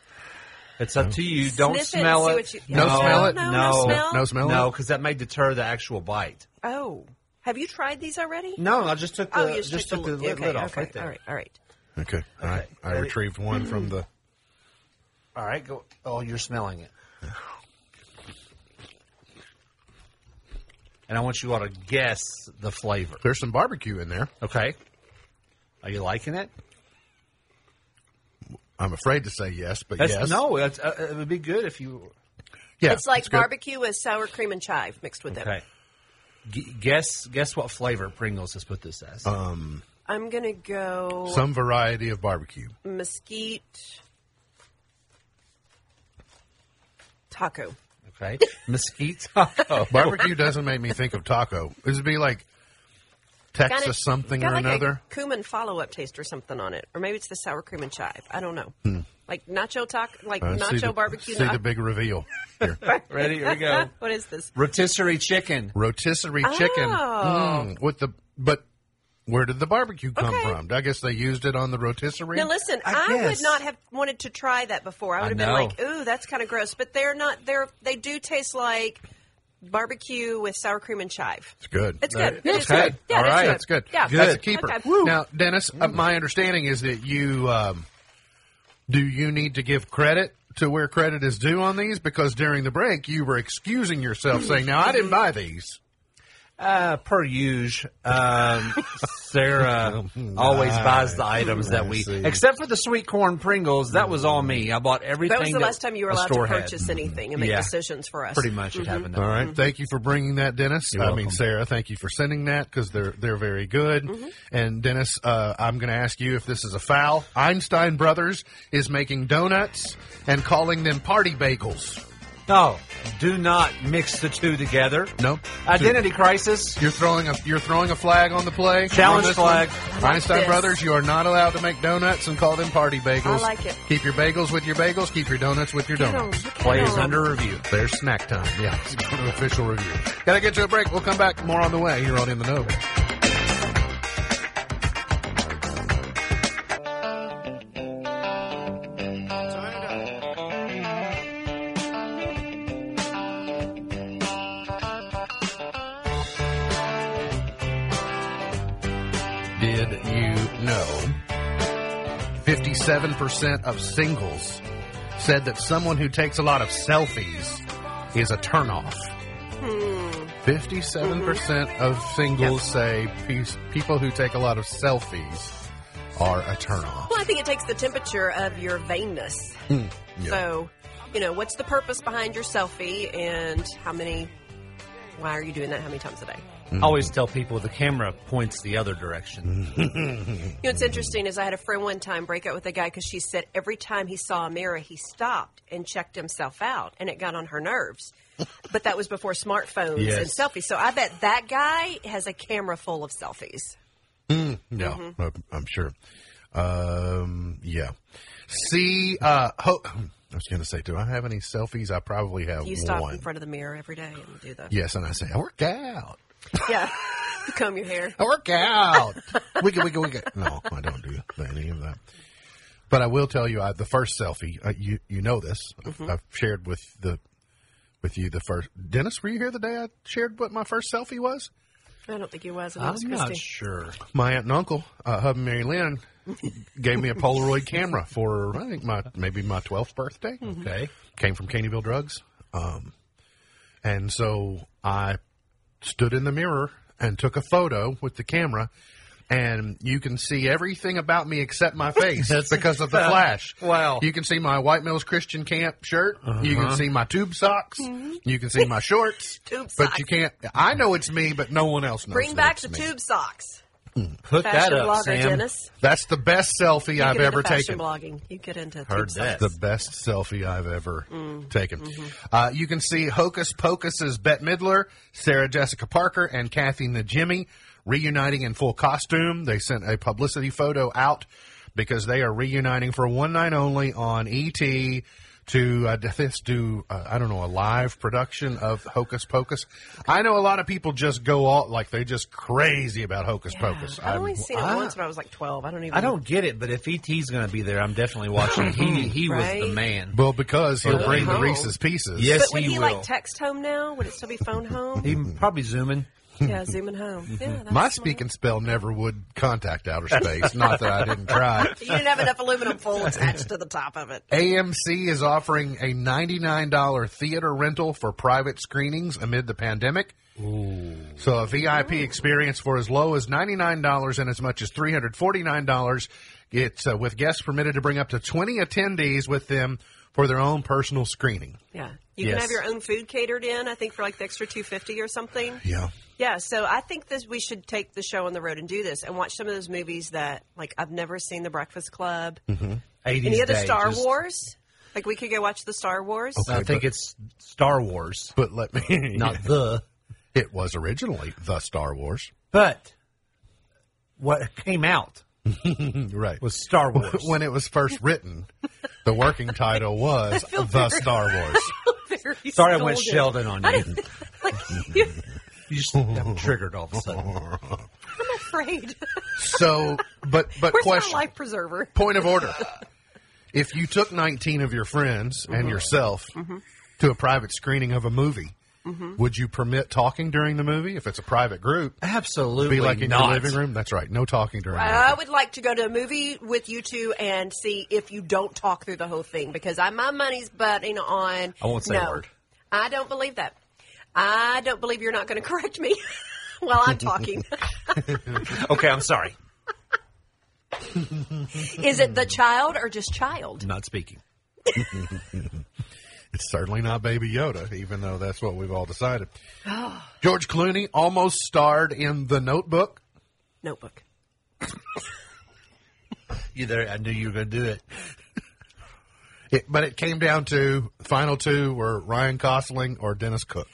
S4: It's up to you. Don't
S2: Sniff it and
S4: smell
S2: see
S4: it.
S2: what you-
S1: No smell it?
S2: No, no
S4: No,
S2: smell?
S1: No smell.
S4: no,
S1: it?
S4: because that may deter the actual bite.
S2: Oh, have you tried these already?
S4: No, I just took oh, the
S2: oh, you
S4: just
S2: took
S4: took the
S2: the
S4: lid,
S2: okay,
S4: lid off
S2: okay,
S4: right there.
S2: All right, all right.
S1: Okay. I,
S4: Okay.
S1: I
S4: Ready?
S1: retrieved one from the. <clears throat>
S4: All right, go. Oh, you're smelling it. And I want you all to guess the flavor.
S1: There's some barbecue in there.
S4: Okay. Are you liking it?
S1: I'm afraid to say yes, but
S4: That's,
S1: yes.
S4: No, that's, uh, it would be good if you.
S1: Yeah,
S2: it's like
S1: good.
S2: barbecue with sour cream and chive mixed with it.
S4: Okay. G- guess guess what flavor Pringles has put this as.
S1: Um,
S2: I'm gonna go
S1: Some variety of barbecue.
S2: mesquite taco.
S4: okay. Mesquite taco. <laughs>
S1: Barbecue doesn't make me think of taco. This would be like Texas
S2: Kinda-
S1: something
S2: got
S1: or
S2: like
S1: another.
S2: A cumin follow-up taste or something on it, or maybe it's the sour cream and chive. I don't know. Like nacho taco, like
S1: Uh, see
S2: nacho
S1: the,
S2: barbecue.
S1: See
S2: na-
S1: the big reveal. Here. <laughs>
S4: Ready? Here we go. <laughs>
S2: what is this?
S4: Rotisserie chicken.
S1: Rotisserie chicken
S2: Oh.
S1: Mm, with the but. Where did the barbecue come
S2: Okay.
S1: from? I guess they used it on the rotisserie.
S2: Now listen,
S4: I
S2: I, would not have wanted to try that before. I
S4: I
S2: would have been like, "Ooh, that's kind of gross." But they're not. They're they do taste like barbecue with sour cream and chive.
S1: It's good.
S2: It's
S1: That-
S2: good. It is
S4: okay.
S2: good. Yeah,
S1: All
S2: that's
S1: right,
S2: good.
S1: that's good.
S2: Yeah,
S1: That's a keeper.
S2: Okay.
S1: Now, Dennis, uh, my understanding is that you um, do you need to give credit to where credit is due on these because during the break you were excusing yourself, saying, "Now I didn't buy these."
S4: Uh, per usual, um, Sarah <laughs> always buys the items that we, except for the sweet corn Pringles. That was all me. I bought everything.
S2: That was the
S4: that
S2: last time you were allowed to
S4: store had.
S2: purchase anything and make
S4: Yeah.
S2: decisions for us.
S4: Pretty much, it happened. that
S1: All
S4: way.
S1: right, thank you for bringing that, Dennis.
S4: You're
S1: I mean. Sarah, thank you for sending that because they're they're very good. And Dennis, uh, I'm going to ask you if this is a foul. Einstein Brothers is making donuts and calling them party bagels.
S4: No, do not mix the two together.
S1: No
S4: Identity crisis.
S1: You're throwing a you're throwing a flag on the play.
S4: Challenge
S1: on this
S4: flag.
S1: one?
S2: like
S1: Einstein
S2: this.
S1: Brothers, you are not allowed to make donuts and call them party bagels.
S2: I like it.
S1: Keep your bagels with your bagels. Keep your donuts with your
S2: Get 'em,
S1: donuts.
S2: get
S4: Play is under review.
S1: There's snack time. Yeah, let's go to the official review. Gotta get to a break. We'll come back. More on the way here on In the Know. You know 57% of singles said that someone who takes a lot of selfies is a turnoff? Hmm. 57% mm-hmm. of singles say people who take a lot of selfies are a turnoff.
S2: Well, I think it takes the temperature of your vainness. Hmm.
S1: Yeah.
S2: So, you know, what's the purpose behind your selfie and how many, why are you doing that how many times a day?
S4: I always tell people the camera points the other direction.
S2: You know, what's interesting is I had a friend one time break up with a guy because she said every time he saw a mirror, he stopped and checked himself out, and it got on her nerves. <laughs> but that was before smartphones and selfies. So I bet that guy has a camera full of selfies.
S1: No,
S2: Mm-hmm.
S1: I'm- I'm sure. Um, yeah. See, uh, ho- <clears throat> I was going to say, do I have any selfies? I probably have
S2: You stop
S1: one.
S2: in front of the mirror every day and do that.
S1: Yes, and I say, I work out.
S2: Yeah, comb your hair.
S1: I work out. <laughs> wiggle, wiggle, wiggle. No, I don't do any of that. But I will tell you, I, the first selfie, uh, you you know this. I've-
S2: Mm-hmm.
S1: I've shared with the with you the first. Dennis, were you here the day I shared what my first selfie was?
S2: I don't think he was.
S4: I'm
S2: was
S4: not
S2: Christy.
S4: sure.
S1: My aunt and uncle, uh, Hub and Mary Lynn, gave me a Polaroid camera for I think my maybe my twelfth birthday.
S4: Okay.
S1: Came from Caneyville Drugs, um, and so I stood in the mirror and took a photo with the camera. And you can see everything about me except my <laughs> face because of the flash. <laughs>
S4: Wow.
S1: You can see my White Mills Christian Camp shirt. You can uh-huh. see my tube socks. Mm-hmm. You can see my shorts. <laughs>
S2: Tube
S1: But
S2: socks.
S1: you can't. I know it's me, but no one else knows.
S2: Bring back the
S1: me.
S2: tube socks.
S4: Put that up,
S2: blogger,
S4: Sam.
S2: Dennis.
S1: That's the best selfie
S2: You
S1: I've
S2: get
S1: ever
S2: into fashion
S1: taken.
S2: blogging. You get into
S4: Heard that.
S2: sites.
S1: The best selfie I've ever
S2: Mm.
S1: taken.
S2: Mm-hmm.
S1: Uh, you can see Hocus Pocus's Bette Midler, Sarah Jessica Parker, and Kathy Najimy reuniting in full costume. They sent a publicity photo out because they are reuniting for one night only on ET to uh, <laughs> this do uh, I don't know a live production of Hocus Pocus. I know a lot of people just go all like they just crazy about Hocus Pocus.
S2: I've only
S1: I'm-
S2: seen it
S4: I-
S2: once when I was like 12. I don't even.
S4: I don't get it, but if ET's going to be there, I'm definitely watching. he he was the man.
S1: well because he'll
S4: But
S1: bring the. Reese's Pieces.
S4: Yes,
S2: But would
S4: he
S2: he,
S4: will.
S2: like text home now? Would it still be phone home?
S4: He probably zooming. <laughs>
S2: yeah, zooming home. Yeah,
S1: Mm-hmm. My
S2: smart.
S1: speak and spell never would contact outer space. Not that I didn't try. <laughs>
S2: You didn't have enough aluminum foil attached to the top of it.
S1: AMC is offering a $99 theater rental for private screenings amid the pandemic. Ooh. So a VIP experience for as low as $99 and as much as $349. It's uh, with guests permitted to bring up to 20 attendees with them for their own personal screening.
S2: Yeah, you
S4: Yes.
S2: can have your own food catered in. I think for like the extra 250 or something.
S1: Yeah.
S2: Yeah, so I think this we should take the show on the road and do this and watch some of those movies that like I've never seen The Breakfast Club.
S4: 80s
S2: Any of the Star
S4: just-
S2: Wars? Like we could go watch the Star Wars.
S1: Okay.
S4: I think it's Star Wars,
S1: But let me <laughs>
S4: not the.
S1: It was originally the Star Wars.
S4: But what came out <laughs>
S1: Right.
S4: was Star Wars. <laughs>
S1: when it was first written, the working title was The Star Wars. <laughs>
S2: Very
S4: Sorry, I went
S2: scolded.
S4: Sheldon on you.
S2: didn't- <laughs> like, you, <laughs>
S4: You just got triggered all of a sudden.
S2: I'm afraid.
S1: So, but but
S2: Where's my
S1: question.
S2: life preserver?
S1: Point of order. If you took 19 of your friends
S2: Mm-hmm.
S1: and yourself to a private screening of a movie,
S2: Mm-hmm.
S1: would you permit talking during the movie? If it's a private group,
S4: Absolutely
S1: be like in
S4: not.
S1: your living room. That's right. No talking during. the
S2: I would like to go to a movie with you two and see if you don't talk through the whole thing because I, my money's betting on.
S4: I won't say a word.
S2: I don't believe that. I don't believe you're not going to correct me <laughs> while I'm talking. <laughs>
S4: Okay, I'm sorry.
S2: Is it the child or just child?
S4: Not speaking. <laughs>
S1: It's certainly not Baby Yoda, even though that's what we've all decided. <gasps> George Clooney almost starred in The Notebook.
S2: Notebook. <laughs>
S4: You there? I knew you were going to do it.
S1: It, but it came down to final two were Ryan Gosling or Dennis Cook.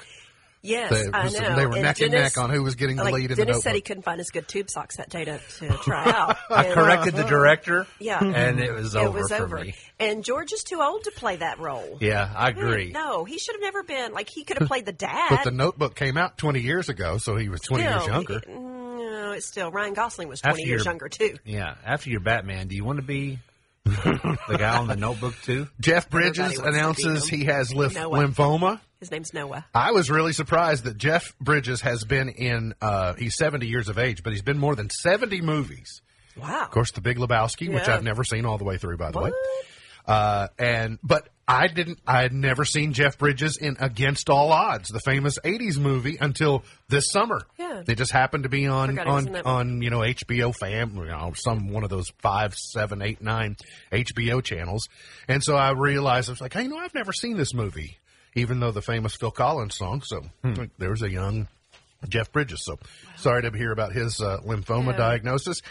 S2: Yes,
S1: They-
S2: I know.
S1: they were neck and
S2: Dennis-
S1: neck on who was getting the
S2: like,
S1: lead in The
S2: Dennis said he couldn't find his good tube socks that day to, to try <laughs> out.
S4: I
S2: And-
S4: corrected the director.
S2: Yeah.
S4: and it was over.
S2: It
S4: over
S2: was
S4: for
S2: over.
S4: me.
S2: And George is too old to play that role.
S4: Yeah, I agree.
S2: No, he should have never been. Like he could have played the dad. <laughs>
S1: But The Notebook came out 20 years ago, so he was 20 years younger.
S2: he- no, it's still Ryan Gosling was
S4: After
S2: twenty years
S4: you're-
S2: younger too.
S4: Yeah, after you're Batman, do you want to be the guy on the Notebook too?
S1: Jeff Bridges announces he has lymph- lymphoma.
S2: His name's Noah.
S1: I was really surprised that Jeff Bridges has been in, uh, he's 70 years of age, but he's been more than 70 movies.
S2: Wow.
S1: Of course, The Big Lebowski, which
S2: Yeah.
S1: I've never seen all the way through, by the way.
S2: What?
S1: Uh, and, but I didn't, I had never seen Jeff Bridges in Against All Odds, the famous 80s movie, until this summer.
S2: Yeah.
S1: It just happened to be on,
S2: Forgot he was in
S1: on, on, you know, HBO Fam, you know, some, one of those five, seven, eight, nine HBO channels. And so I realized, I was like, hey, you know, I've never seen this movie, even though the famous Phil Collins song. So like, there was a young Jeff Bridges. So sorry to hear about his uh, lymphoma
S2: Yeah.
S1: diagnosis.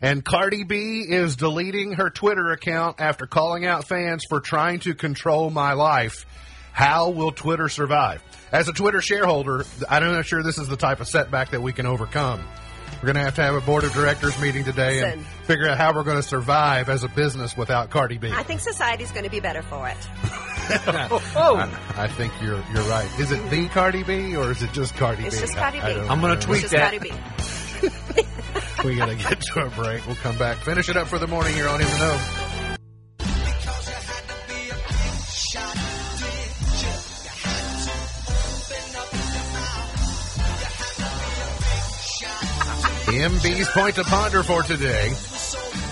S1: And Cardi B is deleting her Twitter account after calling out fans for trying to control my life. How will Twitter survive? As a Twitter shareholder, I'm not sure this is the type of setback that we can overcome. We're going to have to have a board of directors meeting today and figure out how we're going to survive as a business without Cardi B.
S2: I think society's going to be better for it. <laughs> <laughs>
S4: Oh,
S1: I think you're you're right. Is it the Cardi B or is it just Cardi
S2: It's
S1: B?
S2: It's just Cardi
S1: I- I
S2: B.
S1: don't
S4: I'm gonna
S1: know.
S4: tweet
S2: It's just
S4: that. <laughs>
S1: We gotta get to a break. We'll come back. Finish it up for the morning here on In the Know. MB's point to ponder for today.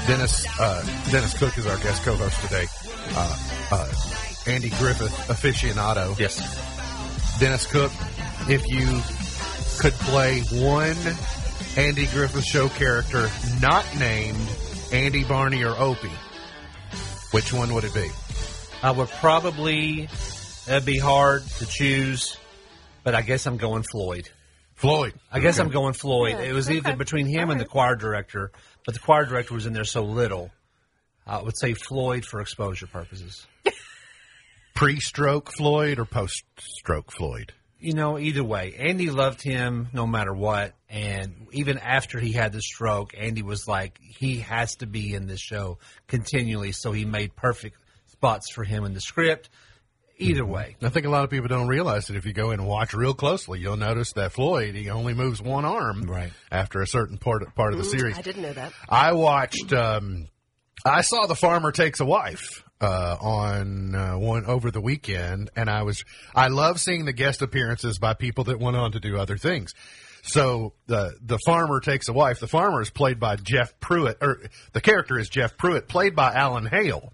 S1: Dennis uh, Dennis Cook is our guest co-host today. Uh, uh, Andy Griffith aficionado.
S4: yes.
S1: Dennis Cook, if you could play one Andy Griffith show character not named Andy Barney or Opie, which one would it be?
S4: I would probably, that'd be hard to choose, but I guess I'm going Floyd.
S1: Floyd.
S4: I guess I'm going Floyd.
S2: Yeah,
S4: it was either between him and the choir director, but the choir director was in there so little. I would say Floyd for exposure purposes.
S1: Pre-stroke Floyd or post-stroke Floyd?
S4: You know, either way, Andy loved him no matter what. And even after he had the stroke, Andy was like, he has to be in this show continually. So he made perfect spots for him in the script. Either way.
S1: I think a lot of people don't realize that if you go in and watch real closely, you'll notice that Floyd he only moves one arm
S4: Right.
S1: after a certain part part of the series.
S2: I didn't know that.
S1: I watched. Um, I saw the farmer takes a wife uh, on uh, one over the weekend, and I was. I love seeing the guest appearances by people that went on to do other things. So the the farmer takes a wife. The farmer is played by Jeff Pruitt, or the character is Jeff Pruitt, played by Alan Hale.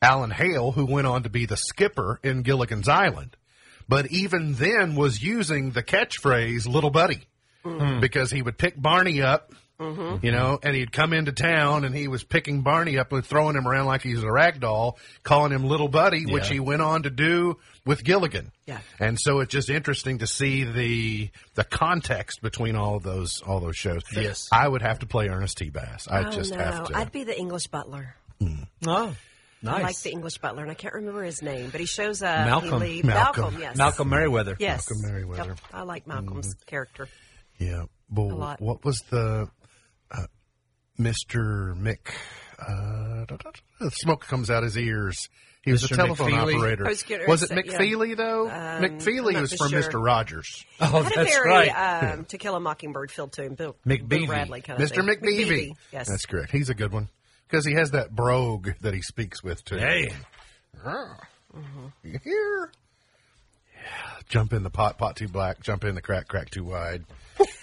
S1: Alan Hale, who went on to be the skipper in Gilligan's Island, but even then was using the catchphrase "little buddy" because he would pick Barney up, Mm-hmm. you know, and he'd come into town and he was picking Barney up and throwing him around like he's a rag doll, calling him little buddy, which he went on to do with Gilligan.
S2: Yeah.
S1: And so it's just interesting to see the the context between all of those all those shows.
S4: Yes.
S1: I would have to play Ernest T. Bass. I
S2: oh,
S1: just
S2: no.
S1: have to.
S2: I'd be the English butler. Mm.
S4: Oh, nice.
S2: I like the English butler, and I can't remember his name, but he shows up.
S4: Malcolm.
S2: He
S1: Malcolm.
S2: Malcolm, yes.
S4: Malcolm Merriweather.
S2: Yes.
S1: Malcolm Merriweather.
S2: Yep, I like Malcolm's mm-hmm. character.
S1: Yeah. Well,
S2: lot.
S1: what was the uh, Mr. Mick? Uh, da- da- da- the smoke comes out his ears. He was a telephone
S4: McFeely?
S1: operator.
S2: Was
S1: Was it
S2: to say,
S1: McFeely though?
S2: Um,
S1: McFeely was from
S2: sure.
S1: Mr. Rogers.
S4: Oh,
S2: had a
S4: that's
S2: very
S4: right.
S2: um, To Kill a Mockingbird feel to him. Bill,
S4: McBeevee.
S2: Bill Bradley kind of
S1: Mr.
S2: thing.
S1: McBeevee.
S2: Yes.
S1: That's correct. He's a good one because he has that brogue that he speaks with too.
S4: Hey,
S1: You hear? Yeah. Jump in the pot, pot too black. Jump in the crack, crack too wide.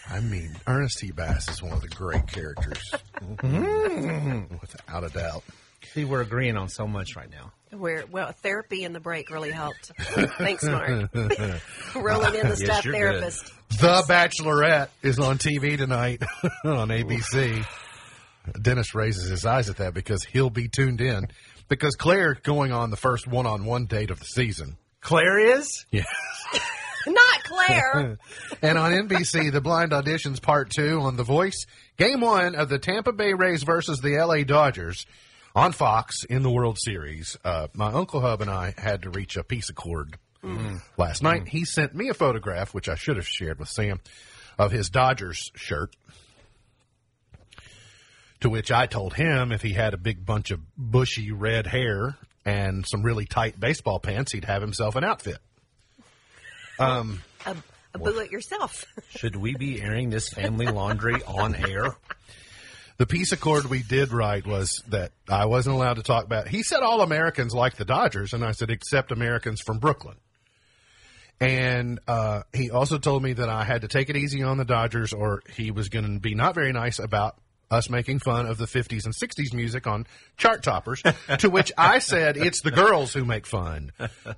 S1: I mean, Ernest T. Bass is one of the great characters, mm-hmm. without a doubt.
S4: see, we're agreeing on so much right now.
S2: Where well, therapy in the break really helped. <laughs> Thanks, Mark. <laughs> Rolling in the staff
S4: you're good.
S2: therapist.
S1: The Bachelorette is on TV tonight <laughs> on ABC. Dennis raises his eyes at that because he'll be tuned in because Claire going on the first one-on-one date of the season.
S4: Claire is?
S1: Yeah. <laughs>
S2: Not Claire. <laughs>
S1: And on NBC, the blind auditions part two on The Voice, game one of the Tampa Bay Rays versus the LA Dodgers on Fox in the World Series. Uh, my Uncle Hub and I had to reach a peace accord last night. He sent me a photograph, which I should have shared with Sam, of his Dodgers shirt. To which I told him if he had a big bunch of bushy red hair and some really tight baseball pants, he'd have himself an outfit.
S2: A, a boo it yourself. <laughs>
S4: Should we be airing this family laundry on air?
S1: The peace accord we did write was that I wasn't allowed to talk about. He said all Americans like the Dodgers, and I said except Americans from Brooklyn. And uh, he also told me that I had to take it easy on the Dodgers, or he was going to be not very nice about us making fun of the 50s and 60s music on chart toppers. <laughs> to which I said it's the girls who make fun,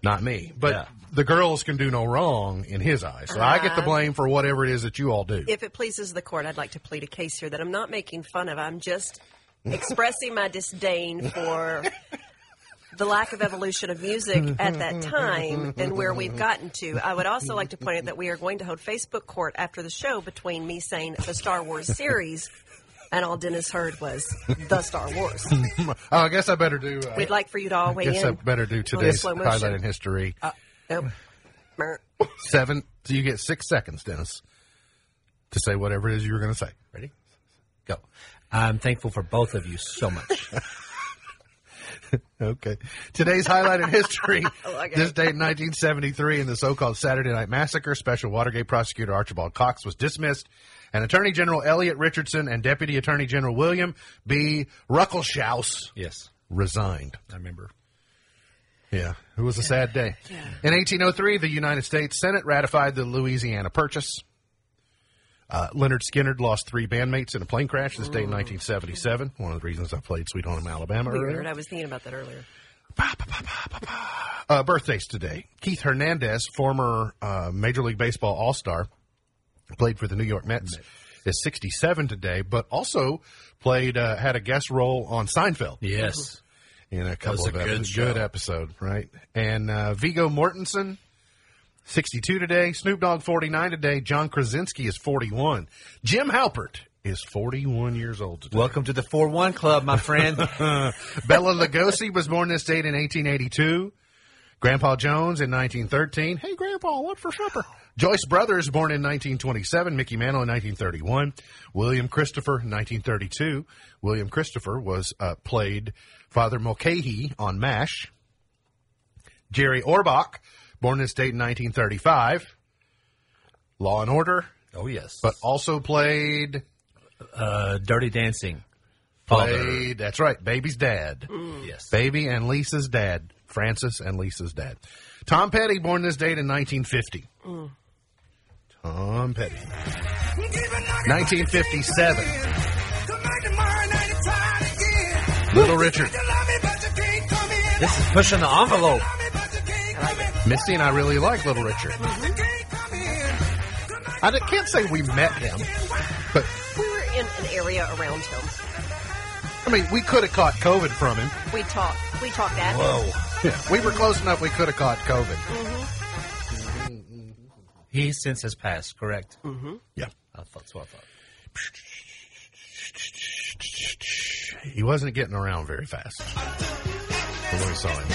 S1: not me. But
S4: Yeah.
S1: the girls can do no wrong in his eyes, so I get the um, blame for whatever it is that you all do.
S2: if it pleases the court, I'd like to plead a case here that I'm not making fun of. I'm just expressing my disdain for the lack of evolution of music at that time and where we've gotten to. I would also like to point out that we are going to hold Facebook court after the show between me saying the Star Wars series and all Dennis heard was the Star Wars. <laughs>
S1: oh, I guess I better do. Uh,
S2: We'd like for you to all weigh
S1: guess I
S2: in.
S1: better do
S2: on
S1: today's
S2: slow motion.
S1: highlight in history.
S2: Nope. Mer.
S1: Seven. So you get six seconds, Dennis, to say whatever it is you were going to say. Ready? Go.
S4: I'm thankful for both of you so much. <laughs> <laughs>
S1: Okay. Today's highlight in history.
S2: Okay.
S1: This date in 1973 in the so-called Saturday Night Massacre, Special Watergate prosecutor Archibald Cox was dismissed, and Attorney General Elliot Richardson and Deputy Attorney General William B. Ruckelshaus
S4: yes,
S1: resigned.
S4: I remember.
S1: Yeah, it was a sad day. In 1803, the United States Senate ratified the Louisiana Purchase. Uh, Lynyrd Skynyrd lost three bandmates in a plane crash this day in 1977. One of the reasons I played Sweet Home Alabama
S2: Weird.
S1: earlier.
S2: I was thinking about that earlier.
S1: Uh, birthdays today. Keith Hernandez, former uh, Major League Baseball All Star, played for the New York Mets, is 67 today, but also played uh, had a guest role on Seinfeld.
S4: Yes.
S1: in a couple
S4: was
S1: of
S4: a good
S1: episodes.
S4: show.
S1: Good episode, right? And uh, Viggo Mortensen, 62 today. Snoop Dogg 49 today. John Krasinski is 41. Jim Halpert is 41 years old today.
S4: Welcome to the 4 1 Club, my friend. <laughs>
S1: Bela Lugosi was born this date in 1882. Grandpa Jones in 1913. Hey, Grandpa, what for supper? Joyce Brothers, born in 1927. Mickey Mantle in 1931. William Christopher, 1932. William Christopher was uh, played Father Mulcahy on MASH. Jerry Orbach, born this date in 1935. Law and Order,
S4: oh, yes.
S1: but also played
S4: uh, Dirty Dancing. Father.
S1: played. That's right, Baby's dad.
S4: Yes.
S1: Baby and Lisa's dad, Francis and Lisa's dad. Tom Petty, born this date in 1950. Tom Petty. 1957. Little Richard.
S4: This is pushing the envelope.
S1: Missy and I really like Little Richard. I d- can't say we met him, but
S2: We were in an area around him.
S1: I mean, we could have caught COVID from him.
S2: We talked. We talked at him.
S1: Whoa. <laughs> We were close enough we could have caught COVID. Mm-hmm.
S4: He since has passed, correct? Mm-hmm.
S1: Yeah.
S4: I thought so. I thought.
S1: He wasn't getting around very fast when we saw him.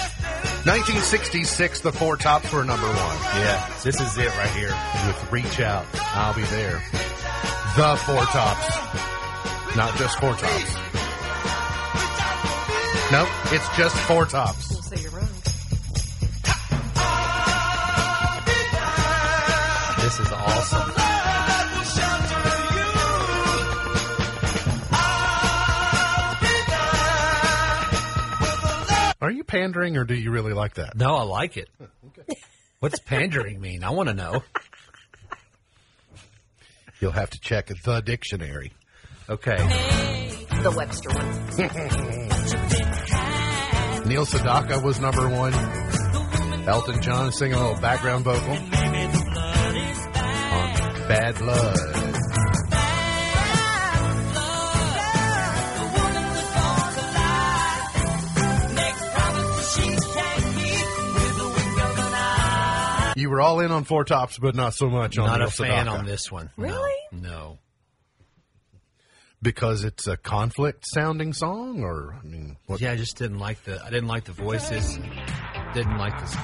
S1: 1966, the Four Tops were number one
S4: Yeah, this is it right here.
S1: with Reach Out, I'll Be There. The Four Tops. Not just Four Tops. Nope, it's just Four Tops.
S2: So
S4: This is awesome.
S1: Are you pandering or do you really like that?
S4: No, I like it. What's pandering mean? I want to know.
S1: You'll have to check the dictionary.
S4: Okay.
S2: The Webster one.
S1: Neil Sedaka was number one. Elton John singing a little background vocal on Bad Blood. You were all in on Four Tops, but not so much on
S4: Not
S1: Neil
S4: a fan
S1: Sedaka.
S4: on this one.
S2: Really?
S4: No.
S1: because it's a conflict sounding song, or I mean, what?
S4: Yeah, I just didn't like the. I didn't like the voices. Didn't like this.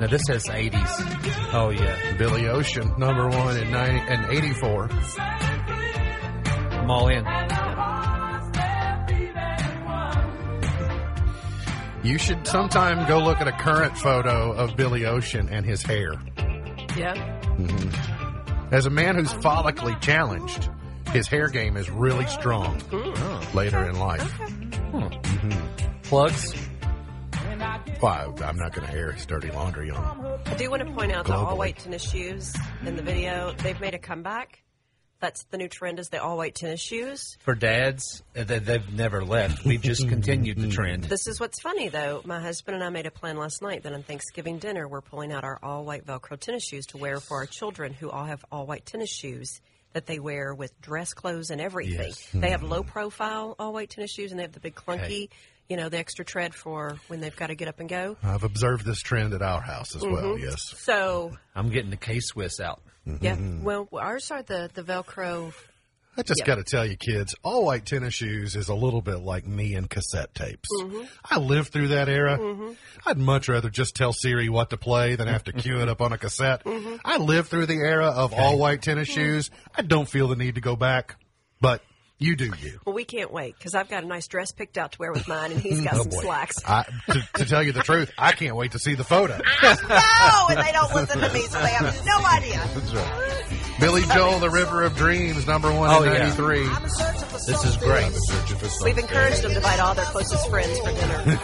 S4: Now this says '80s. Oh yeah,
S1: Billy Ocean, number one in 90, and 84.
S4: I'm all in.
S1: You should sometime go look at a current photo of Billy Ocean and his hair.
S2: Yeah. Mm-hmm.
S1: As a man who's follically challenged, his hair game is really strong later in life. Mm-hmm.
S4: Plugs.
S1: Well, I- I'm not going to air his dirty laundry on.
S2: I do want to point out the all white tennis shoes in the video. They've made a comeback. That's the new trend is the all white tennis shoes.
S4: For dads, uh, they- they've never left. We've just <laughs> continued the trend.
S2: This is what's funny though. My husband and I made a plan last night that on Thanksgiving dinner we're pulling out our all white Velcro tennis shoes to wear for our children who all have all white tennis shoes that they wear with dress clothes and everything.
S1: Yes.
S2: They have low profile all white tennis shoes and they have the big clunky,
S4: Okay.
S2: You know, the extra tread for when they've got to get up and go.
S1: I've observed this trend at our house as well,
S2: Mm-hmm.
S1: yes.
S2: So
S4: I'm getting the K Swiss out.
S2: yeah, well ours are the the Velcro.
S1: I just
S2: Yeah.
S1: got to tell you, kids, all white tennis shoes is a little bit like me and cassette tapes. Mm-hmm. I lived through that era. Mm-hmm. I'd much rather just tell Siri what to play than have to cue it up on a cassette. Mm-hmm. I lived through the era of all white tennis shoes. I don't feel the need to go back, but you do you.
S2: Well, we can't wait because I've got a nice dress picked out to wear with mine, and he's <laughs> got oh, some slacks.
S1: I, to, to tell you the truth, I can't wait to see the photo. <laughs>
S2: no, and they don't listen to me, so they have no idea.
S1: That's right. Billy Joel, The River of Dreams, number one
S4: Oh,
S1: in
S4: yeah.
S1: 93.
S4: This is great.
S2: We've encouraged them to invite all their closest friends for dinner.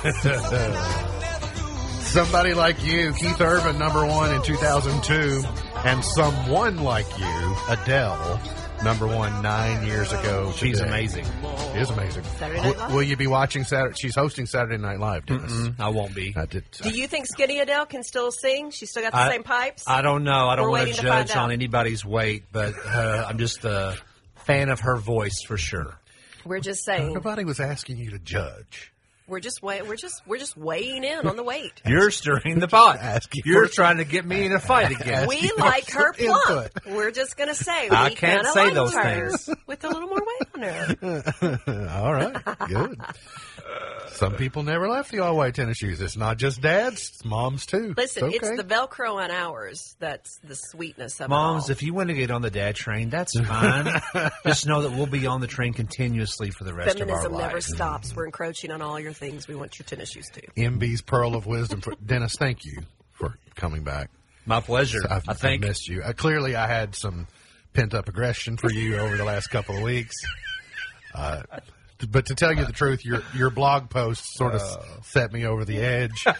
S2: <laughs>
S1: Somebody Like You, Keith Urban, number one in 2002. And Someone Like You, Adele, number one nine years ago.
S4: She's
S1: today.
S4: amazing.
S1: She is amazing.
S2: Saturday Night
S1: W-
S2: Live?
S1: will you be watching Saturday? She's hosting Saturday Night Live, Dennis.
S4: I won't be.
S1: I did.
S2: Do you think Skinny Adele can still sing? She's still got the
S4: I-
S2: same pipes?
S4: I don't know. I don't
S2: We're
S4: want to
S2: waiting to
S4: judge on anybody's weight, but uh, I'm just a fan of her voice for sure.
S2: We're just saying.
S1: Nobody was asking you to judge.
S2: We're just wait. We're just we're just weighing in on the weight. <laughs>
S4: You're stirring the pot.
S1: Asking
S4: You're
S1: for-
S4: trying to get me in a fight again.
S2: We like her
S1: some
S2: plump.
S1: input.
S2: We're just gonna say we
S4: I can't
S2: kinda
S4: say
S2: like
S4: those
S2: her
S4: things.
S2: with a little more weight on her. <laughs>
S1: All right, good. <laughs> Some people never left the all white tennis shoes. It's not just dads, it's moms too.
S2: Listen,
S1: okay.
S2: it's the Velcro on ours that's the sweetness of
S4: Moms,
S2: it all.
S4: if you want to get on the dad train, that's fine. <laughs> Just know that we'll be on the train continuously for the rest
S2: Feminism
S4: of our lives.
S2: Feminism never stops. We're encroaching on all your things. We want your tennis shoes too.
S1: MB's pearl of wisdom. For, Dennis, thank you for coming back.
S4: My pleasure.
S1: I've,
S4: I think.
S1: I missed you. Uh, clearly, I had some pent up aggression for you over the last couple of weeks. Uh, but to tell you the truth, your your blog post sort of oh. set me over the edge. <laughs>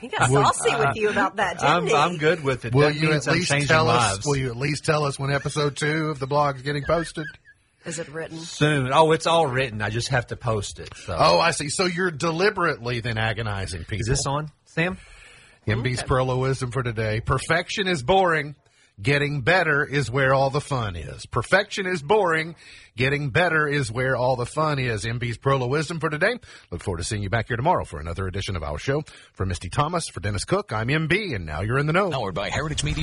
S2: He got saucy with you about that, didn't
S4: I'm,
S2: he?
S4: I'm good with it.
S1: Will
S4: that
S1: you at least tell
S4: lives.
S1: us? Will you at least tell us when episode two of the blog is getting posted?
S2: Is it written?
S4: soon? Oh, it's all written. I just have to post it. So.
S1: Oh, I see. So you're deliberately then agonizing people.
S4: is this on, Sam?
S1: MB's Pearl of Wisdom for today. Perfection is boring. Getting better is where all the fun is. Perfection is boring. Getting better is where all the fun is. MB's of Wisdom for today. Look forward to seeing you back here tomorrow for another edition of our show. For Misty Thomas, for Dennis Cook, I'm MB, and now you're in the know.
S5: Powered by Heritage Media.